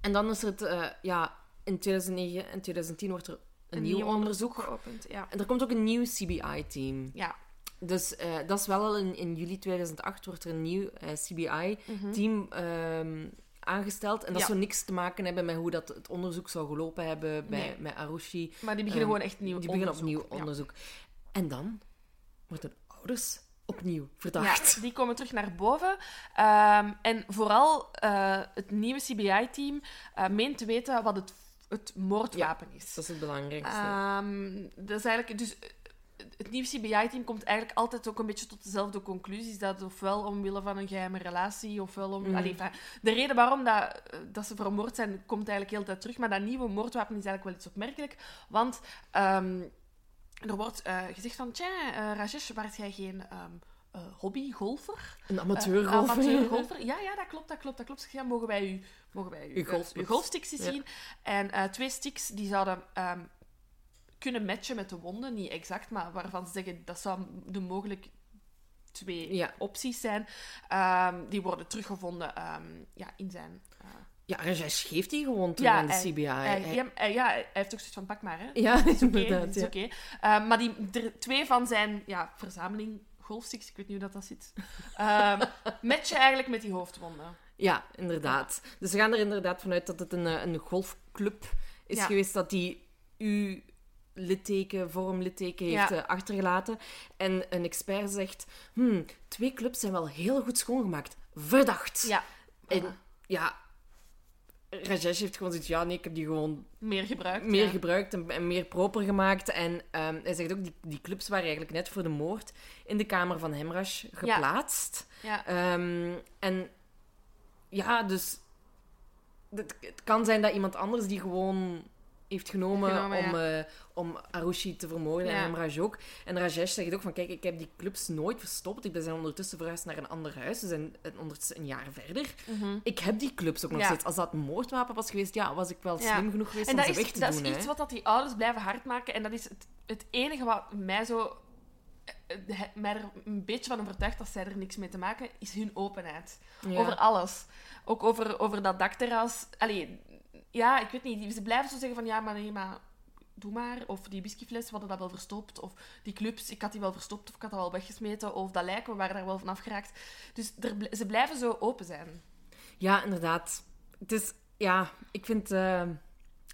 en dan is er het... eh, ja, in 2009 en 2010 wordt er een, nieuw, onderzoek. geopend. Ja. En er komt ook een nieuw CBI-team. Ja. Dus eh, dat is wel al in, in juli 2008 wordt er een nieuw eh, CBI-team ehm, aangesteld. En dat Ja. zou niks te maken hebben met hoe dat het onderzoek zou gelopen hebben bij, Nee. met Arushi. Maar die beginnen Ehm, gewoon echt nieuw Die beginnen onderzoek. opnieuw Ja. onderzoek. En dan worden ouders opnieuw verdacht. Ja, die komen terug naar boven. Ehm, en vooral uh, het nieuwe CBI-team uh, meent te weten wat het, het moordwapen is. Dat is het belangrijkste. Um, dat is eigenlijk... Dus, het nieuwe CBI-team komt eigenlijk altijd ook een beetje tot dezelfde conclusies. Dat ofwel omwille van een geheime relatie, ofwel om... Mm. Allee, de reden waarom dat, dat ze vermoord zijn, komt eigenlijk heel tijd terug. Maar dat nieuwe moordwapen is eigenlijk wel iets opmerkelijk. Want um, er wordt uh, gezegd van... Tja, uh, Rajesh, waart jij geen... Um, uh, hobby-golfer. Een amateurgolfer. amateurgolfer. [laughs] Ja, ja, dat klopt, dat klopt, dat klopt. Ja, mogen wij u, mogen wij u, uw, golf, uw golfsticks ja. zien? En twee sticks die zouden um, kunnen matchen met de wonden. Niet exact, maar waarvan ze zeggen dat zou de mogelijk twee ja. opties zijn. Um, die worden teruggevonden ja, in zijn... Uh... Ja, hij geeft die gewoon toen aan de CBI. Hij, hij, hij, ja, hij heeft ook zoiets van, pak maar, hè. Ja, is is oké. Okay. Uh, maar die, er, twee van zijn ja, verzameling golfsticks, ik weet niet hoe dat, dat zit, um, [laughs] matchen eigenlijk met die hoofdwonden. Ja, inderdaad. Dus we gaan er inderdaad vanuit dat het een, een golfclub is ja. geweest dat die u litteken, vormlitteken heeft ja. achtergelaten. En een expert zegt, hmm, twee clubs zijn wel heel goed schoongemaakt. Verdacht. Ja. En ja, Rajesh heeft gewoon zoiets ja, nee, ik heb die gewoon... Meer gebruikt. Meer ja. gebruikt en, en, meer proper gemaakt. En um, hij zegt ook, die, die clubs waren eigenlijk net voor de moord in de kamer van Hemrash geplaatst. Ja. ja. Um, en ja, dus... Het, het kan zijn dat iemand anders die gewoon heeft genomen, genomen om, ja. uh, om Arushi te vermoorden Ja. en Hemraj ook. En Rajesh zegt ook van, kijk, ik heb die clubs nooit verstopt. Ik ben zijn ondertussen verhuisd naar een ander huis. Ze zijn ondertussen een jaar verder. Mhm. Ik heb die clubs ook nog Ja. steeds. Als dat een moordwapen was geweest, ja, was ik wel slim genoeg geweest En om dat ze is, weg te dat doen. is hè. iets wat dat die ouders blijven hardmaken. En dat is het, het enige wat mij zo... eh, eh, mij er een beetje van overtuigt dat zij er niks mee te maken, is hun openheid. Over alles. Ook over, over dat dakterras. Allee, ja, ik weet niet. Ze blijven zo zeggen van, ja, maar nee, maar doe maar. Of die whiskyfles, we hadden dat wel verstopt. Of die clubs, ik had die wel verstopt of ik had dat wel weggesmeten. Of dat lijk, we waren daar wel van afgeraakt. Dus er, ze blijven zo open zijn. Ja, inderdaad. Het is, ja, ik vind... eh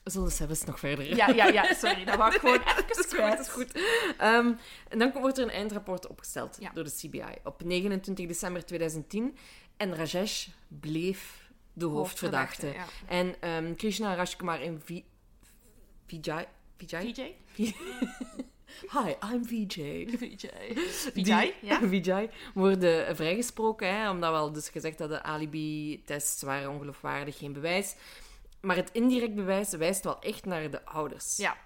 we zullen zelfs nog verder. Ja, ja, ja, sorry. Dat ik gewoon [laughs] even Dat is goed, kwijt. dat is goed. Ehm, en dan wordt er een eindrapport opgesteld Ja. door de CBI op 29 december 2010. En Rajesh bleef de hoofdverdachte. Ja. En ehm, Krishna Rajkumar en Vi- Vijay... Vijay? [laughs] Hi, I'm VJ. VJ. [laughs] Vijay, ja. [laughs] Vijay worden vrijgesproken, hè, omdat we al dus gezegd hadden, alibi-tests waren ongeloofwaardig, geen bewijs. Maar het indirect bewijs wijst wel echt naar de ouders. Ja,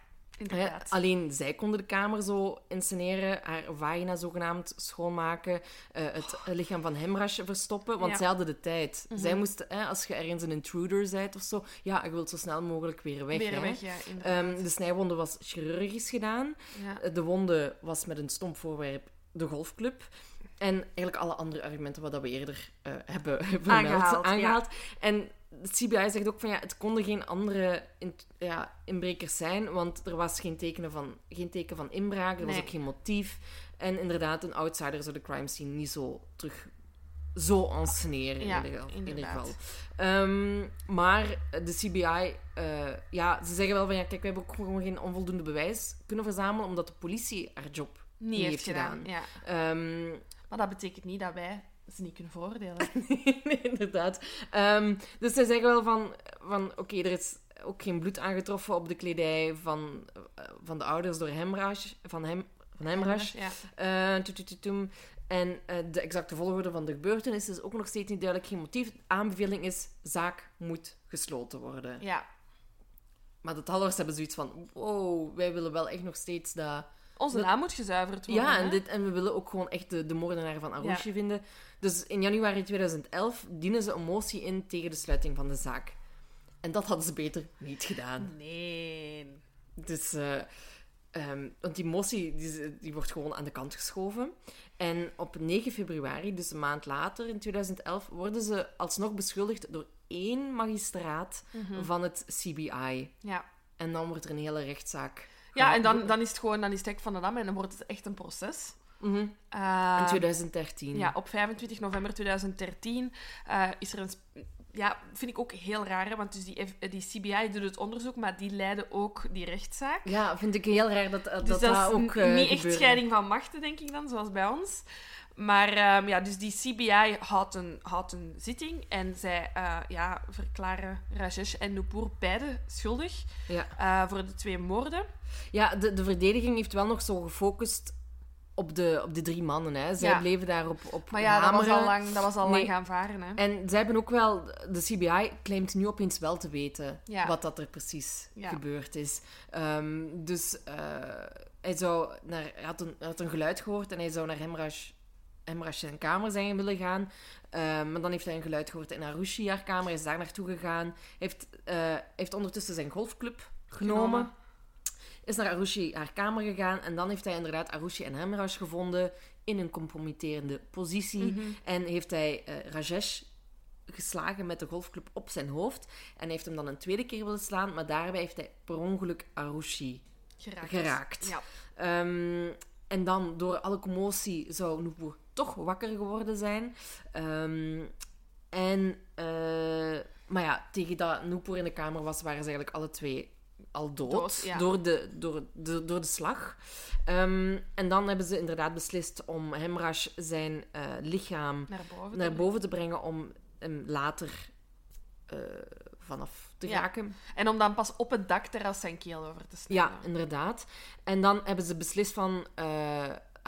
Hè, alleen zij konden de kamer zo insceneren, haar vagina zogenaamd schoonmaken, eh, het lichaam van Hemrash verstoppen, want Ja. zij hadden de tijd. Zij moesten, hè, als je ergens een intruder bent of zo, ja, je wilt zo snel mogelijk weer weg. Weer hè. weg, ja. Ehm, de snijwonde was chirurgisch gedaan. ja. De wonde was met een stomp voorwerp de golfclub. En eigenlijk alle andere argumenten wat we eerder eh, hebben [laughs] vermeld, Aangehaald, ja. En de CBI zegt ook van ja, het konden geen andere in- ja, inbrekers zijn, want er was geen, tekenen van, geen teken van inbraak, er was ook geen motief. En inderdaad, een outsider zou de crime scene niet zo terug zo enceneren Ja, in, ieder geval. Ehm, maar de CBI, eh, ja, ze zeggen wel van ja, kijk, we hebben ook gewoon geen onvoldoende bewijs kunnen verzamelen, omdat de politie haar job Niet heeft gedaan. Ja. Ehm, Maar dat betekent niet dat wij ze niet kunnen veroordelen. [laughs] nee, inderdaad. Ehm, dus zij zeggen wel van, van oké, er is ook geen bloed aangetroffen op de kledij van, eh, van de ouders door Hemraj, van, hem, van. Ja. Tutututum. en eh, de exacte volgorde van de gebeurtenis is ook nog steeds niet duidelijk. Geen motief. De aanbeveling is, zaak moet gesloten worden. ja. Maar de tallers hebben zoiets van, wow, wij willen wel echt nog steeds dat... Onze Dat- naam moet gezuiverd worden. Ja, en, hè? dit, en we willen ook gewoon echt de, de moordenaar van Arushi vinden. Dus in januari 2011 dienen ze een motie in tegen de sluiting van de zaak. En dat hadden ze beter niet gedaan. Nee. Dus, eh, ehm, want die motie die, die wordt gewoon aan de kant geschoven. En op 9 februari, dus een maand later in 2011, worden ze alsnog beschuldigd door één magistraat Mhm. van het CBI. Ja. En dan wordt er een hele rechtszaak. Ja, en dan, dan is het gewoon dan is het hek van de dam en dan wordt het echt een proces. Mhm. Eh, In 2013. Ja, op 25 november 2013 eh, is er een, ja, vind ik ook heel raar, hè, want dus die, F- die CBI doet het onderzoek, maar die leiden ook die rechtszaak. Ja, vind ik heel raar dat dat, Dus dat, dat, is ook eh, niet echt scheiding van machten, denk ik dan, zoals bij ons. Maar ehm, ja, dus die CBI houdt een, houdt een zitting en zij eh, ja, verklaren Rajesh en Nupur beide schuldig Ja, eh, voor de twee moorden. ja de, de verdediging heeft wel nog zo gefocust op de, op de drie mannen. Hè. Zij Ja. bleven daarop op Maar ja, dat was al lang, dat was al Nee. lang gaan varen. Hè. En zij hebben ook wel... De CBI claimt nu opeens wel te weten Ja. wat dat er precies Ja. gebeurd is. Ehm, dus eh, hij, zou naar, hij, had een, hij had een geluid gehoord en hij zou naar Hemraj, Hemraj zijn kamer zijn willen gaan. Ehm, maar dan heeft hij een geluid gehoord in Arushi, haar kamer. Hij is daar naartoe gegaan. Hij heeft, eh, heeft ondertussen zijn golfclub genomen. Genomen. Is naar Arushi haar kamer gegaan. En dan heeft hij inderdaad Arushi en Hemraj gevonden in een compromitterende positie. Mhm. En heeft hij eh, Rajesh geslagen met de golfclub op zijn hoofd. En heeft hem dan een tweede keer willen slaan, maar daarbij heeft hij per ongeluk Arushi. Geraakt. Geraakt. Ja. Ehm, en dan, door alle commotie, zou Nupur toch wakker geworden zijn. Ehm, en, eh, maar ja, tegen dat Nupur in de kamer was, waren ze eigenlijk alle twee al dood. Dood, ja. door, de, door, de, door de slag. Ehm, en dan hebben ze inderdaad beslist om Hemraj zijn eh, lichaam Naar boven. naar boven te brengen om hem later eh, vanaf te Ja. raken. En om dan pas op het dakterras zijn keel over te snijden. Ja, inderdaad. En dan hebben ze beslist van eh,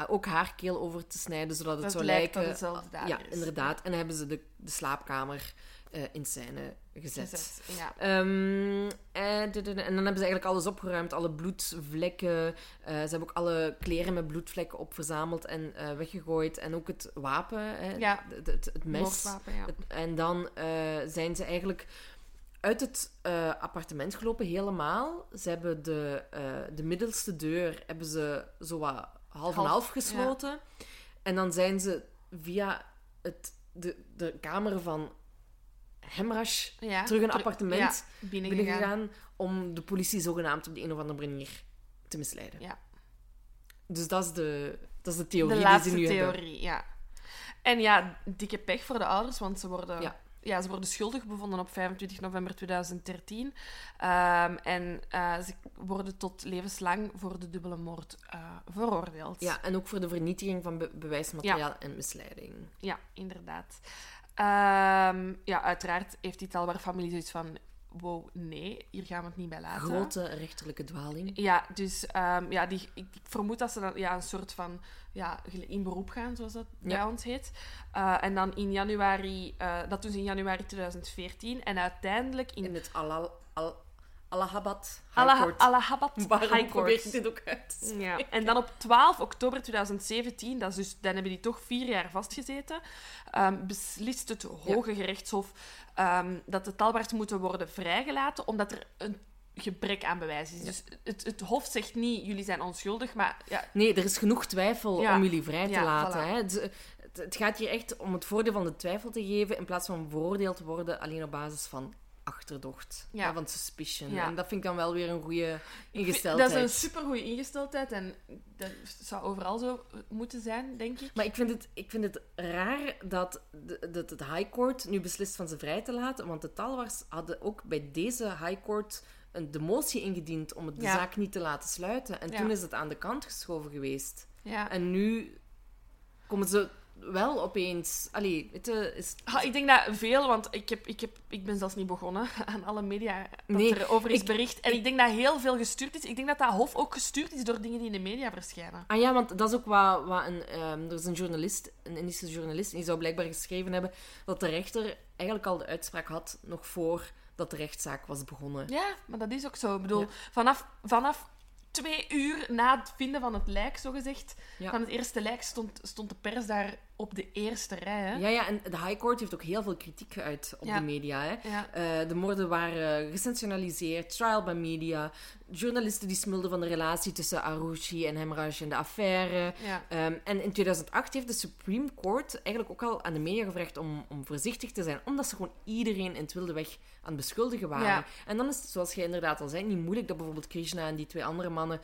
ook haar keel over te snijden, zodat het Dat zo het lijkt lijken... hetzelfde dader ja, is. inderdaad. En hebben ze de, de slaapkamer eh, in scène gezet. Gezet, Ja. Ehm, en, en dan hebben ze eigenlijk alles opgeruimd, alle bloedvlekken. Eh, ze hebben ook alle kleren met bloedvlekken op verzameld en eh, weggegooid. En ook het wapen, hè, Ja. het, het, het mes. Moordwapen, ja. Het- En dan eh, zijn ze eigenlijk uit het eh, appartement gelopen, helemaal. Ze hebben de, eh, de middelste deur hebben ze zo wat half en Half, gesloten. En dan zijn ze via het, de, de kamer van Hemraj Ja, terug een appartement ja, binnengegaan. binnengegaan om de politie zogenaamd op de een of andere manier te misleiden. Ja. Dus dat is de, dat is de theorie de laatste die ze nu hebben. theorie, ja. En ja, dikke pech voor de ouders, want ze worden, Ja. ze worden schuldig bevonden op 25 november 2013. Ehm, en eh, ze worden tot levenslang voor de dubbele moord eh, veroordeeld. Ja, en ook voor de vernietiging van be- bewijsmateriaal en misleiding. Ja, inderdaad. Ehm, ja, uiteraard heeft die Talbar familie zoiets van... Wow, nee, hier gaan we het niet bij laten. Grote rechterlijke dwaling. Ja, dus ehm, ja, die, ik, ik vermoed dat ze dan ja, een soort van ja, in beroep gaan, zoals dat bij ons heet. Eh, en dan in januari, eh, dat doen ze in januari 2014. En uiteindelijk in In het Alal, al, Allahabad Alla- [laughs] High Court. Allahabad Waarom High probeer Court. ik dit ook uit? Ja. En dan op 12 oktober 2017, dat is dus, dan hebben die toch vier jaar vastgezeten, ehm, beslist het Hoge Gerechtshof ehm, dat de talbaars moeten worden vrijgelaten, omdat er een gebrek aan bewijs is. Dus het, het Hof zegt niet, jullie zijn onschuldig, maar ja, Nee, er is genoeg twijfel Ja. om jullie vrij te Ja, laten. voilà. Hè. Het, het- het gaat hier echt om het voordeel van de twijfel te geven in plaats van veroordeeld te worden alleen op basis van achterdocht. Ja. Suspicion. Ja. En dat vind ik dan wel weer een goede dat ingesteldheid. is een supergoeie ingesteldheid en dat zou overal zo moeten zijn, denk ik. Maar ik vind het, ik vind het raar dat, de, dat het High Court nu beslist van ze vrij te laten. Want de Talwars hadden ook bij deze High Court een, de motie ingediend om het de Ja. zaak niet te laten sluiten. En toen is het aan de kant geschoven geweest. Ja. En nu komen ze wel opeens... Allee, is... Ah, ik denk dat veel, want ik, heb, ik, heb, ik ben zelfs niet begonnen [laughs] aan alle media dat Nee, er over is ik- bericht. En ik, denk dat heel veel gestuurd is. Ik denk dat dat hof ook gestuurd is door dingen die in de media verschijnen. Ah ja, want dat is ook wat, wat een... ehm, er is een journalist, een Indische journalist, en die zou blijkbaar geschreven hebben dat de rechter eigenlijk al de uitspraak had nog voor dat de rechtszaak was begonnen. Ja, maar dat is ook zo. Ik bedoel, Ja. vanaf, vanaf twee uur na het vinden van het lijk, zogezegd, Ja. van het eerste lijk, stond, stond de pers daar op de eerste rij. Hè? Ja, ja, en de High Court heeft ook heel veel kritiek geuit op Ja. de media. Hè. Ja. Eh, de moorden waren gesensationaliseerd, trial by media. Journalisten die smulden van de relatie tussen Arushi en Hemraj en de affaire. Ja. Ehm, en in 2008 heeft de Supreme Court eigenlijk ook al aan de media gevraagd om, om voorzichtig te zijn, omdat ze gewoon iedereen in het wilde weg aan het beschuldigen waren. En dan is het, zoals jij inderdaad al zei, niet moeilijk dat bijvoorbeeld Krishna en die twee andere mannen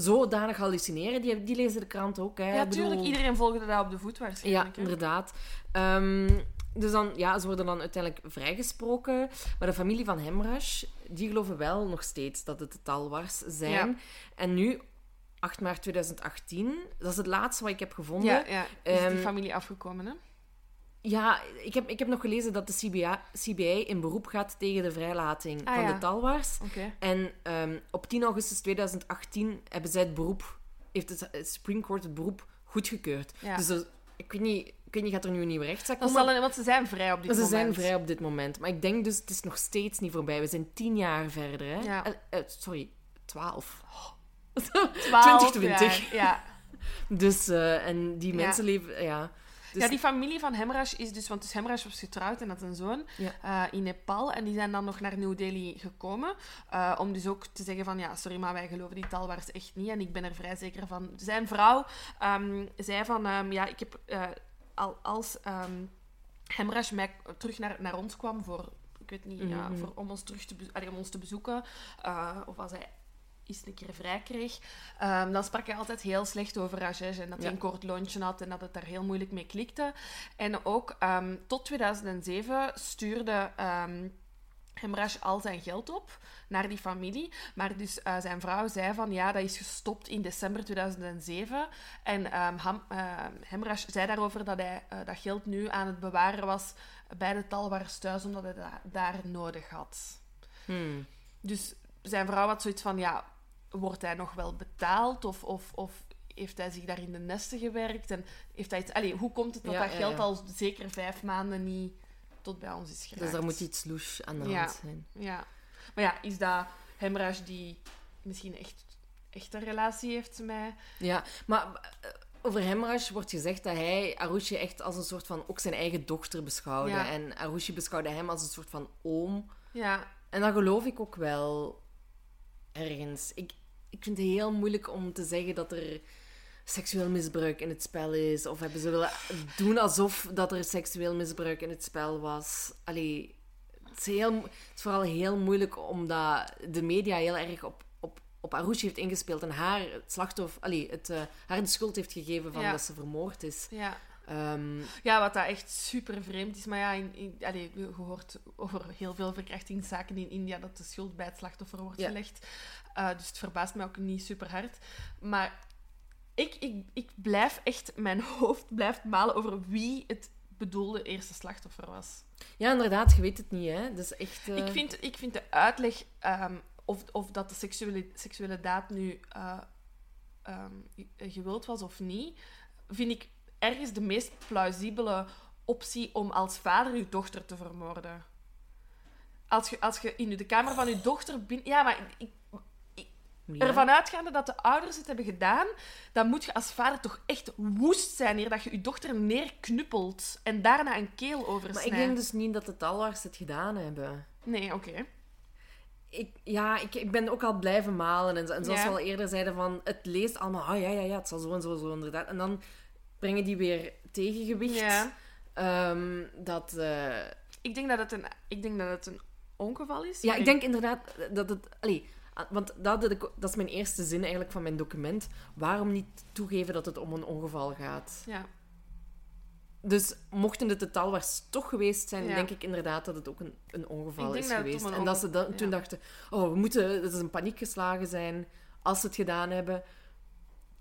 zodanig hallucineren. Die, die lezen de krant ook. Hè. Ja, bedoel- tuurlijk. Iedereen volgde dat op de voet Ja, waarschijnlijk. hè. inderdaad. Ehm, dus dan, ja, ze worden dan uiteindelijk vrijgesproken. Maar de familie van Hemrash, die geloven wel nog steeds dat het de Talwars zijn. Ja. En nu, 8 maart 2018, dat is het laatste wat ik heb gevonden. Ja, ja. Is die Ehm, familie afgekomen, hè? Ja, ik heb, ik heb nog gelezen dat de CBA, CBI in beroep gaat tegen de vrijlating Ah, van ja. de Talwars. Oké. En ehm, op 10 augustus 2018 hebben zij het beroep, heeft het, Supreme Court het beroep goedgekeurd. Ja. Dus er- ik weet niet, ik weet niet, gaat er nu een nieuwe rechtszaak komen? zal want ze zijn vrij op dit ze moment. zijn vrij op dit moment. Maar ik denk dus, het is nog steeds niet voorbij. We zijn tien jaar verder, hè? Ja. Eh, eh, sorry, twaalf. 12 2020. jaar, Ja. [laughs] [laughs] Dus, eh, en die mensen leven, ja. Dus, ja, die familie van Hemrash is dus... Want dus Hemrash was getrouwd en had een zoon Ja. eh, in Nepal. En die zijn dan nog naar New Delhi gekomen. eh, om dus ook te zeggen van... Ja, sorry, maar wij geloven die talwaars echt niet. En ik ben er vrij zeker van. Zijn vrouw ehm, zei van... ehm, ja, ik heb... eh, al, als ehm Hemrash mij terug naar, naar ons kwam voor... Ik weet niet, ja, Mhm. voor, om, ons terug te, allee, om ons te bezoeken. of als hij eens een keer vrij kreeg, ehm, dan sprak hij altijd heel slecht over Rajesh en dat hij Ja. een kort lontje had en dat het daar heel moeilijk mee klikte. En ook ehm, tot 2007 stuurde Hemrash al zijn geld op naar die familie. Maar dus eh, zijn vrouw zei van ja, dat is gestopt in december 2007. En Ham, Hemrash zei daarover dat hij eh, dat geld nu aan het bewaren was bij de talwaars thuis, omdat hij dat daar nodig had. hmm. Dus zijn vrouw had zoiets van, ja, wordt hij nog wel betaald? Of, of, of heeft hij zich daar in de nesten gewerkt? En heeft hij iets... Allee, hoe komt het dat Ja, dat geld ja. al zeker vijf maanden niet tot bij ons is geraakt? Dus er moet iets louche aan de hand zijn. Ja. Maar ja, is dat Hemraj die misschien echt, echt een relatie heeft met... Ja, maar eh, over Hemraj wordt gezegd dat hij Arushi echt als een soort van ook zijn eigen dochter beschouwde. En Arushi beschouwde hem als een soort van oom. Ja, En dat geloof ik ook wel ergens. Ik, ik vind het heel moeilijk om te zeggen dat er seksueel misbruik in het spel is. Of hebben ze willen doen alsof dat er seksueel misbruik in het spel was. Allee, het is, heel, het is vooral heel moeilijk omdat de media heel erg op, op, op Arushi heeft ingespeeld en haar het slachtoffer, allee, het, eh, haar de schuld heeft gegeven van Ja. dat ze vermoord is. ja. Ehm, Ja, wat dat echt super vreemd is. Maar ja, in, je hoort over heel veel verkrachtingszaken in India dat de schuld bij het slachtoffer wordt Ja. gelegd. Uh, dus het verbaast mij ook niet super hard. Maar ik, ik, ik blijf echt, mijn [laughs] hoofd blijft malen over wie het bedoelde eerste slachtoffer was. ja, inderdaad, je weet het niet, hè. Dus echt... eh, Ik, vind, ik vind de uitleg ehm, of, of dat de seksuele, seksuele daad nu eh, ehm, gewild was of niet, vind ik ergens de meest plausibele optie om als vader je dochter te vermoorden. Als je, als je in de kamer van je dochter binnen... Ja, maar ik, ja. ervan uitgaande dat de ouders het hebben gedaan, dan moet je als vader toch echt woest zijn hier dat je je dochter neerknuppelt en daarna een keel Maar oversnijdt. ik denk dus niet dat de talwars het gedaan hebben. Nee, oké. Ik, ja, ik, ik ben ook al blijven malen. En, zo- en zoals Ja. we al eerder zeiden, van, het leest allemaal... Ah, ja, ja, ja, het zal zo en zo, zo inderdaad. En dan brengen die weer tegengewicht. Ja. Ehm, dat... eh, Ik denk dat het een, ik denk dat het een ongeval is. ja, ik denk inderdaad dat het... Allee, want dat, dat is mijn eerste zin eigenlijk van mijn document. Waarom niet toegeven dat het om een ongeval gaat? Ja, Dus mochten het de talwars toch geweest zijn, Ja. denk ik inderdaad dat het ook een, een ongeval is geweest. En dat ze dan, toen ja. dachten, oh, we moeten, dat is een paniek geslagen zijn als ze het gedaan hebben.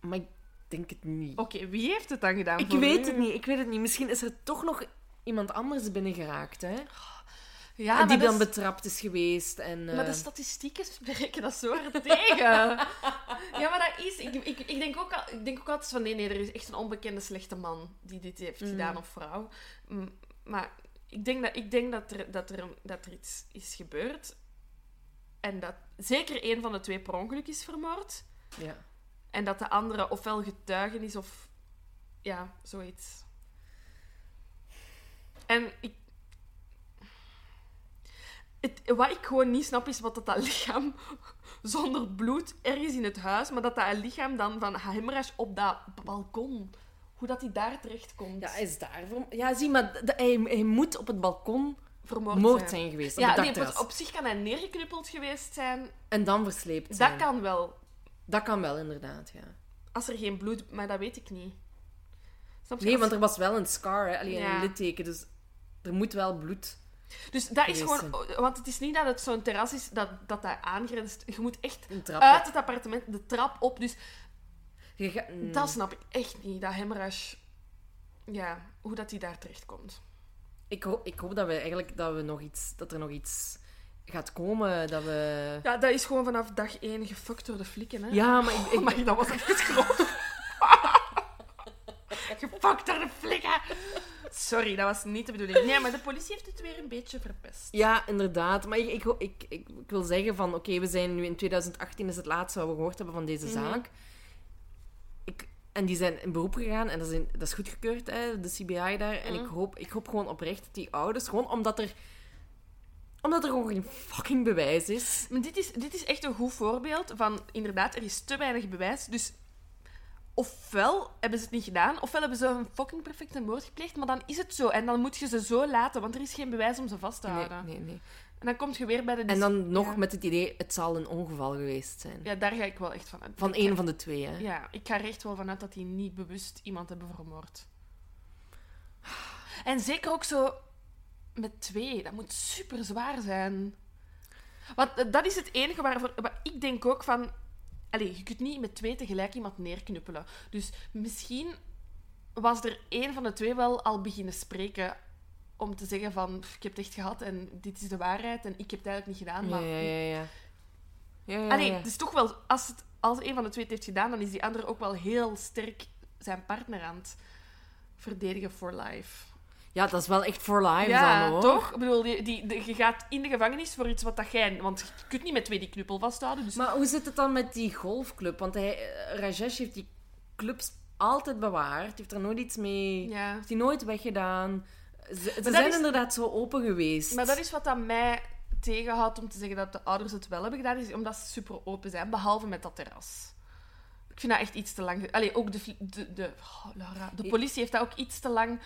Maar ik denk het niet. oké. wie heeft het dan gedaan ik voor weet u? het niet, ik weet het niet. Misschien is er toch nog iemand anders binnengeraakt, hè? Ja, die dan is- betrapt is geweest. En, Maar de eh, statistieken spreken dat zo hard tegen. [laughs] ja, maar dat is... Ik, ik, ik, denk ook al, ik denk ook altijd van... Nee, nee, er is echt een onbekende slechte man die dit heeft Mm. gedaan, of vrouw. Mm, Maar ik denk, dat, ik denk dat, er, dat, er, dat er iets is gebeurd. En dat zeker één van de twee per ongeluk is vermoord. ja. En dat de andere ofwel getuigen is of... Ja, zoiets. En ik... Het, wat ik gewoon niet snap is wat dat, dat lichaam [laughs] zonder bloed ergens in het huis, maar dat dat lichaam dan van Hemrash op dat balkon, hoe dat hij daar terecht komt, ja, hij is daarvoor... Ja, zie, maar hij, hij moet op het balkon vermoord moord zijn geweest. Ja, nee, op zich kan hij neergeknuppeld geweest zijn. En dan versleept zijn. Dat kan wel. Dat kan wel, inderdaad, ja. Als er geen bloed... Maar dat weet ik niet. Snap je? Nee, Als- want er was wel een scar, hè? Alleen Ja. een litteken, dus er moet wel bloed... Dus dat is gewoon... Want het is niet dat het zo'n terras is dat, dat dat aangrenst. Je moet echt Een trap. uit het appartement de trap op. Dus Je ga- mm. dat snap ik echt niet. Dat hemorrhage... Ja, hoe dat hij daar terecht komt. ik, hoop, ik hoop dat, we eigenlijk, dat, we nog iets, dat er nog iets gaat komen, dat we... Ja, dat is gewoon vanaf dag één gefukt door de flikken, hè? Ja, maar ik... ik Oh, maar dat was echt groot. [laughs] gefukt door de flikken. Sorry, dat was niet de bedoeling. Nee, maar de politie heeft het weer een beetje verpest. Ja, inderdaad. Maar ik, ik, ik, ik, wil zeggen van... Oké, we zijn nu in 2018, is het laatste wat we gehoord hebben van deze Mhm. zaak. Ik, en die zijn in beroep gegaan en dat is, in- dat is goedgekeurd, hè, de CBI daar. En Mhm. ik, hoop, ik hoop gewoon oprecht dat die ouders... Gewoon omdat er... Omdat er gewoon geen fucking bewijs is. Maar dit is, dit is echt een goed voorbeeld van, inderdaad, er is te weinig bewijs. Dus ofwel hebben ze het niet gedaan, ofwel hebben ze een fucking perfecte moord gepleegd, maar dan is het zo. En dan moet je ze zo laten, want er is geen bewijs om ze vast te Nee, houden. nee, nee. En dan kom je weer bij de... En dan nog ja. met het idee, het zal een ongeval geweest zijn. Ja, daar ga ik wel echt van uit. Van één van de twee, hè. Ja, ik ga er echt wel vanuit dat die niet bewust iemand hebben vermoord. En zeker ook zo met twee. Dat moet super zwaar zijn. Want eh, dat is het enige waarvoor... Maar ik denk ook van... Allee, je kunt niet met twee tegelijk iemand neerknuppelen. Dus misschien was er één van de twee wel al beginnen spreken om te zeggen van... "Pff, Ik heb het echt gehad en dit is de waarheid en ik heb het eigenlijk niet gedaan. Ja, Maar ja, ja, ja. ja, ja, Allee, het is toch wel... Als, het, als een van de twee het heeft gedaan, dan is die andere ook wel heel sterk zijn partner aan het verdedigen for life. Ja, dat is wel echt for life ja, dan, hoor. toch? Ik bedoel, die, die, de- je gaat in de gevangenis voor iets wat dat jij... Want je kunt niet met twee die knuppel vasthouden. Dus Maar hoe zit het dan met die golfclub? Want hij, eh, Rajesh heeft die clubs altijd bewaard. Heeft er nooit iets mee... ja. Heeft die nooit weggedaan. Ze, ze zijn is- inderdaad zo open geweest. Maar dat is wat dat mij tegenhoudt om te zeggen dat de ouders het wel hebben gedaan, is omdat ze super open zijn, behalve met dat terras. Ik vind dat echt iets te lang. Allee, ook de, de, de, oh, Laura, de politie heeft dat ook iets te lang.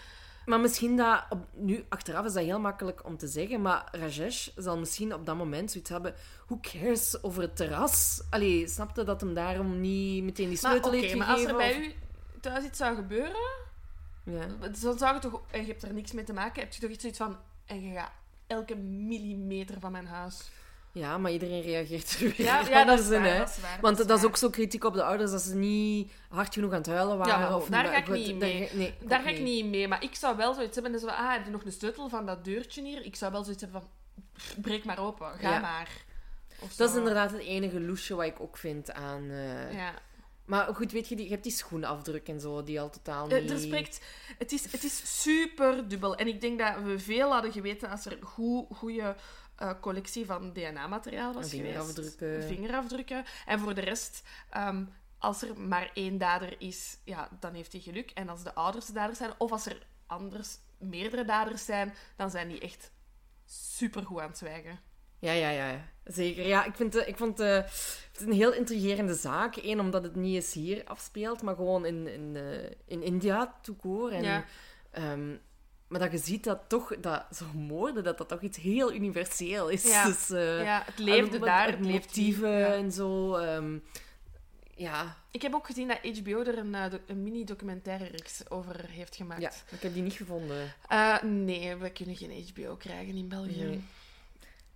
Maar misschien dat... Op, nu, achteraf is dat heel makkelijk om te zeggen, maar Rajesh zal misschien op dat moment zoiets hebben... Who cares over het terras? Allee, snapte dat hem daarom niet meteen die Maar sleutel oké, heeft maar als gegeven? er bij of- u thuis iets zou gebeuren, Ja. dan zou je toch, en je hebt er niks mee te maken, heb je toch iets zoiets van, en je gaat elke millimeter van mijn huis. Ja, maar iedereen reageert er weer Ja, ja anders is in, waar, hè. dat is waar. Want dat is ook zo kritiek op de ouders, dat ze niet hard genoeg aan het huilen waren. Ja, of daar ga ik goed, niet daar mee. nee, Daar ga ik niet mee, maar ik zou wel zoiets hebben. Dus ah, heb je nog een sleutel van dat deurtje hier? Ik zou wel zoiets hebben van, breek maar open, ga Ja. maar. Of Dat is inderdaad het enige loesje wat ik ook vind aan... eh, Ja. Maar goed, weet je, die, je hebt die schoenafdruk en zo, die al totaal Eh, niet... Er spreekt, het, is, het is super dubbel. En ik denk dat we veel hadden geweten als er een goede collectie van DNA-materiaal was Vingerafdrukken. geweest. Vingerafdrukken. En voor de rest, ehm, als er maar één dader is, ja, dan heeft hij geluk. En als de ouders de daders zijn, of als er anders meerdere daders zijn, dan zijn die echt super goed aan het zwijgen. Ja, ja, ja. Zeker. Ja, ik, vind, eh, ik vond eh, het een heel intrigerende zaak. Eén, omdat het niet eens hier afspeelt, maar gewoon in, in, eh, in India, court. En, Ja. ehm, maar dat je ziet dat toch, dat zo'n moorden, dat dat toch iets heel universeel is. Ja. Dus, eh, ja, het leefde daar, het motieven Ja. en zo. ehm, ja, Ik heb ook gezien dat HBO er een, eh, een mini-documentaire reeks over heeft gemaakt. ja, ik heb die niet gevonden. Eh, nee, we kunnen geen HBO krijgen in België. Nee.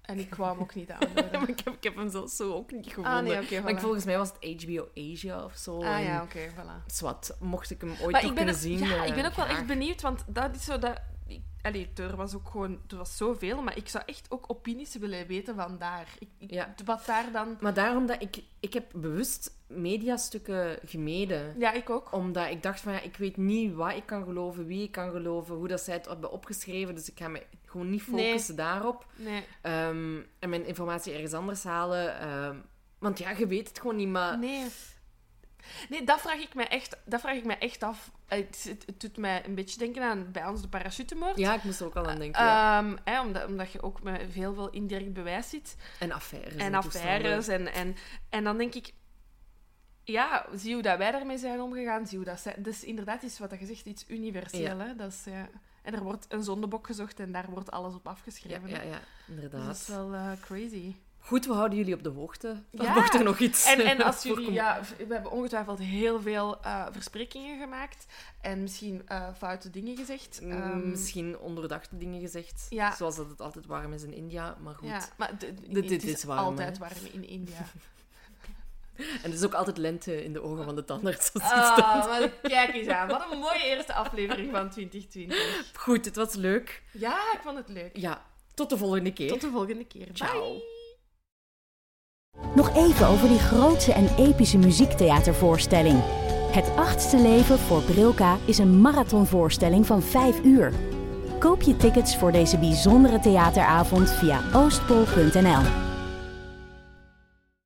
En ik kwam ook niet aan. [laughs] maar ik heb, ik heb hem zelfs zo ook niet gevonden. ah, nee, oké, Maar ik- volgens mij was het HBO Asia of zo. Ah ja, oké, voilà. Zwat, mocht ik hem ooit Maar toch ik ben, kunnen ook- zien. ja, eh, ik ben ook wel echt benieuwd, want dat is zo dat... ik- Allee, er was ook gewoon... Er was zoveel, maar ik zou echt ook opinies willen weten van daar. Ik, ik- Ja. Wat daar dan... Maar daarom dat ik... Ik heb bewust mediastukken gemeden. Ja, ik ook. Omdat ik dacht van, ja, ik weet niet wat ik kan geloven, wie ik kan geloven, hoe dat zij het hebben opgeschreven. Dus ik ga me gewoon niet Nee. focussen daarop. Nee. Ehm, en mijn informatie ergens anders halen. ehm, want ja, je weet het gewoon niet, maar... Nee. Nee, dat vraag ik me echt, dat vraag ik me echt af. Eh, Het, het, het doet mij een beetje denken aan bij ons de parachutemoord. Ja, ik moest er ook al aan denken. ja. Ehm, hè, omdat, omdat je ook met heel veel indirect bewijs zit. En affaires. en toestanden. affaires. En, en, en dan denk ik, ja, zie hoe dat wij daarmee zijn omgegaan. Zie hoe dat zij, dus inderdaad is wat je zegt iets universeel. Hè? Dat is, ja. En er wordt een zondebok gezocht en daar wordt alles op afgeschreven. ja, ja, Dus inderdaad. dat is wel eh, crazy. Goed, we houden jullie op de hoogte. Ja. Mocht er nog iets En, en als [laughs] jullie, ja, we hebben ongetwijfeld heel veel eh, versprekingen gemaakt en misschien eh, foute dingen gezegd. Mm, Ehm, Misschien onderdachte dingen gezegd. Ja. Zoals dat het altijd warm is in India. Maar goed. Ja, maar Dit- is warm, altijd hè? warm in India. [laughs] En het is ook altijd lente in de ogen van de tandarts. Ah, maar kijk eens aan. Wat een [laughs] mooie eerste aflevering van 2020. Goed, het was leuk. Ja, ik vond het leuk. Ja, tot de volgende keer. Tot de volgende keer. Ciao. Bye. Nog even over die grootse en epische muziektheatervoorstelling. Het achtste leven voor Brilka is een marathonvoorstelling van 5 uur. Koop je tickets voor deze bijzondere theateravond via oostpol.nl.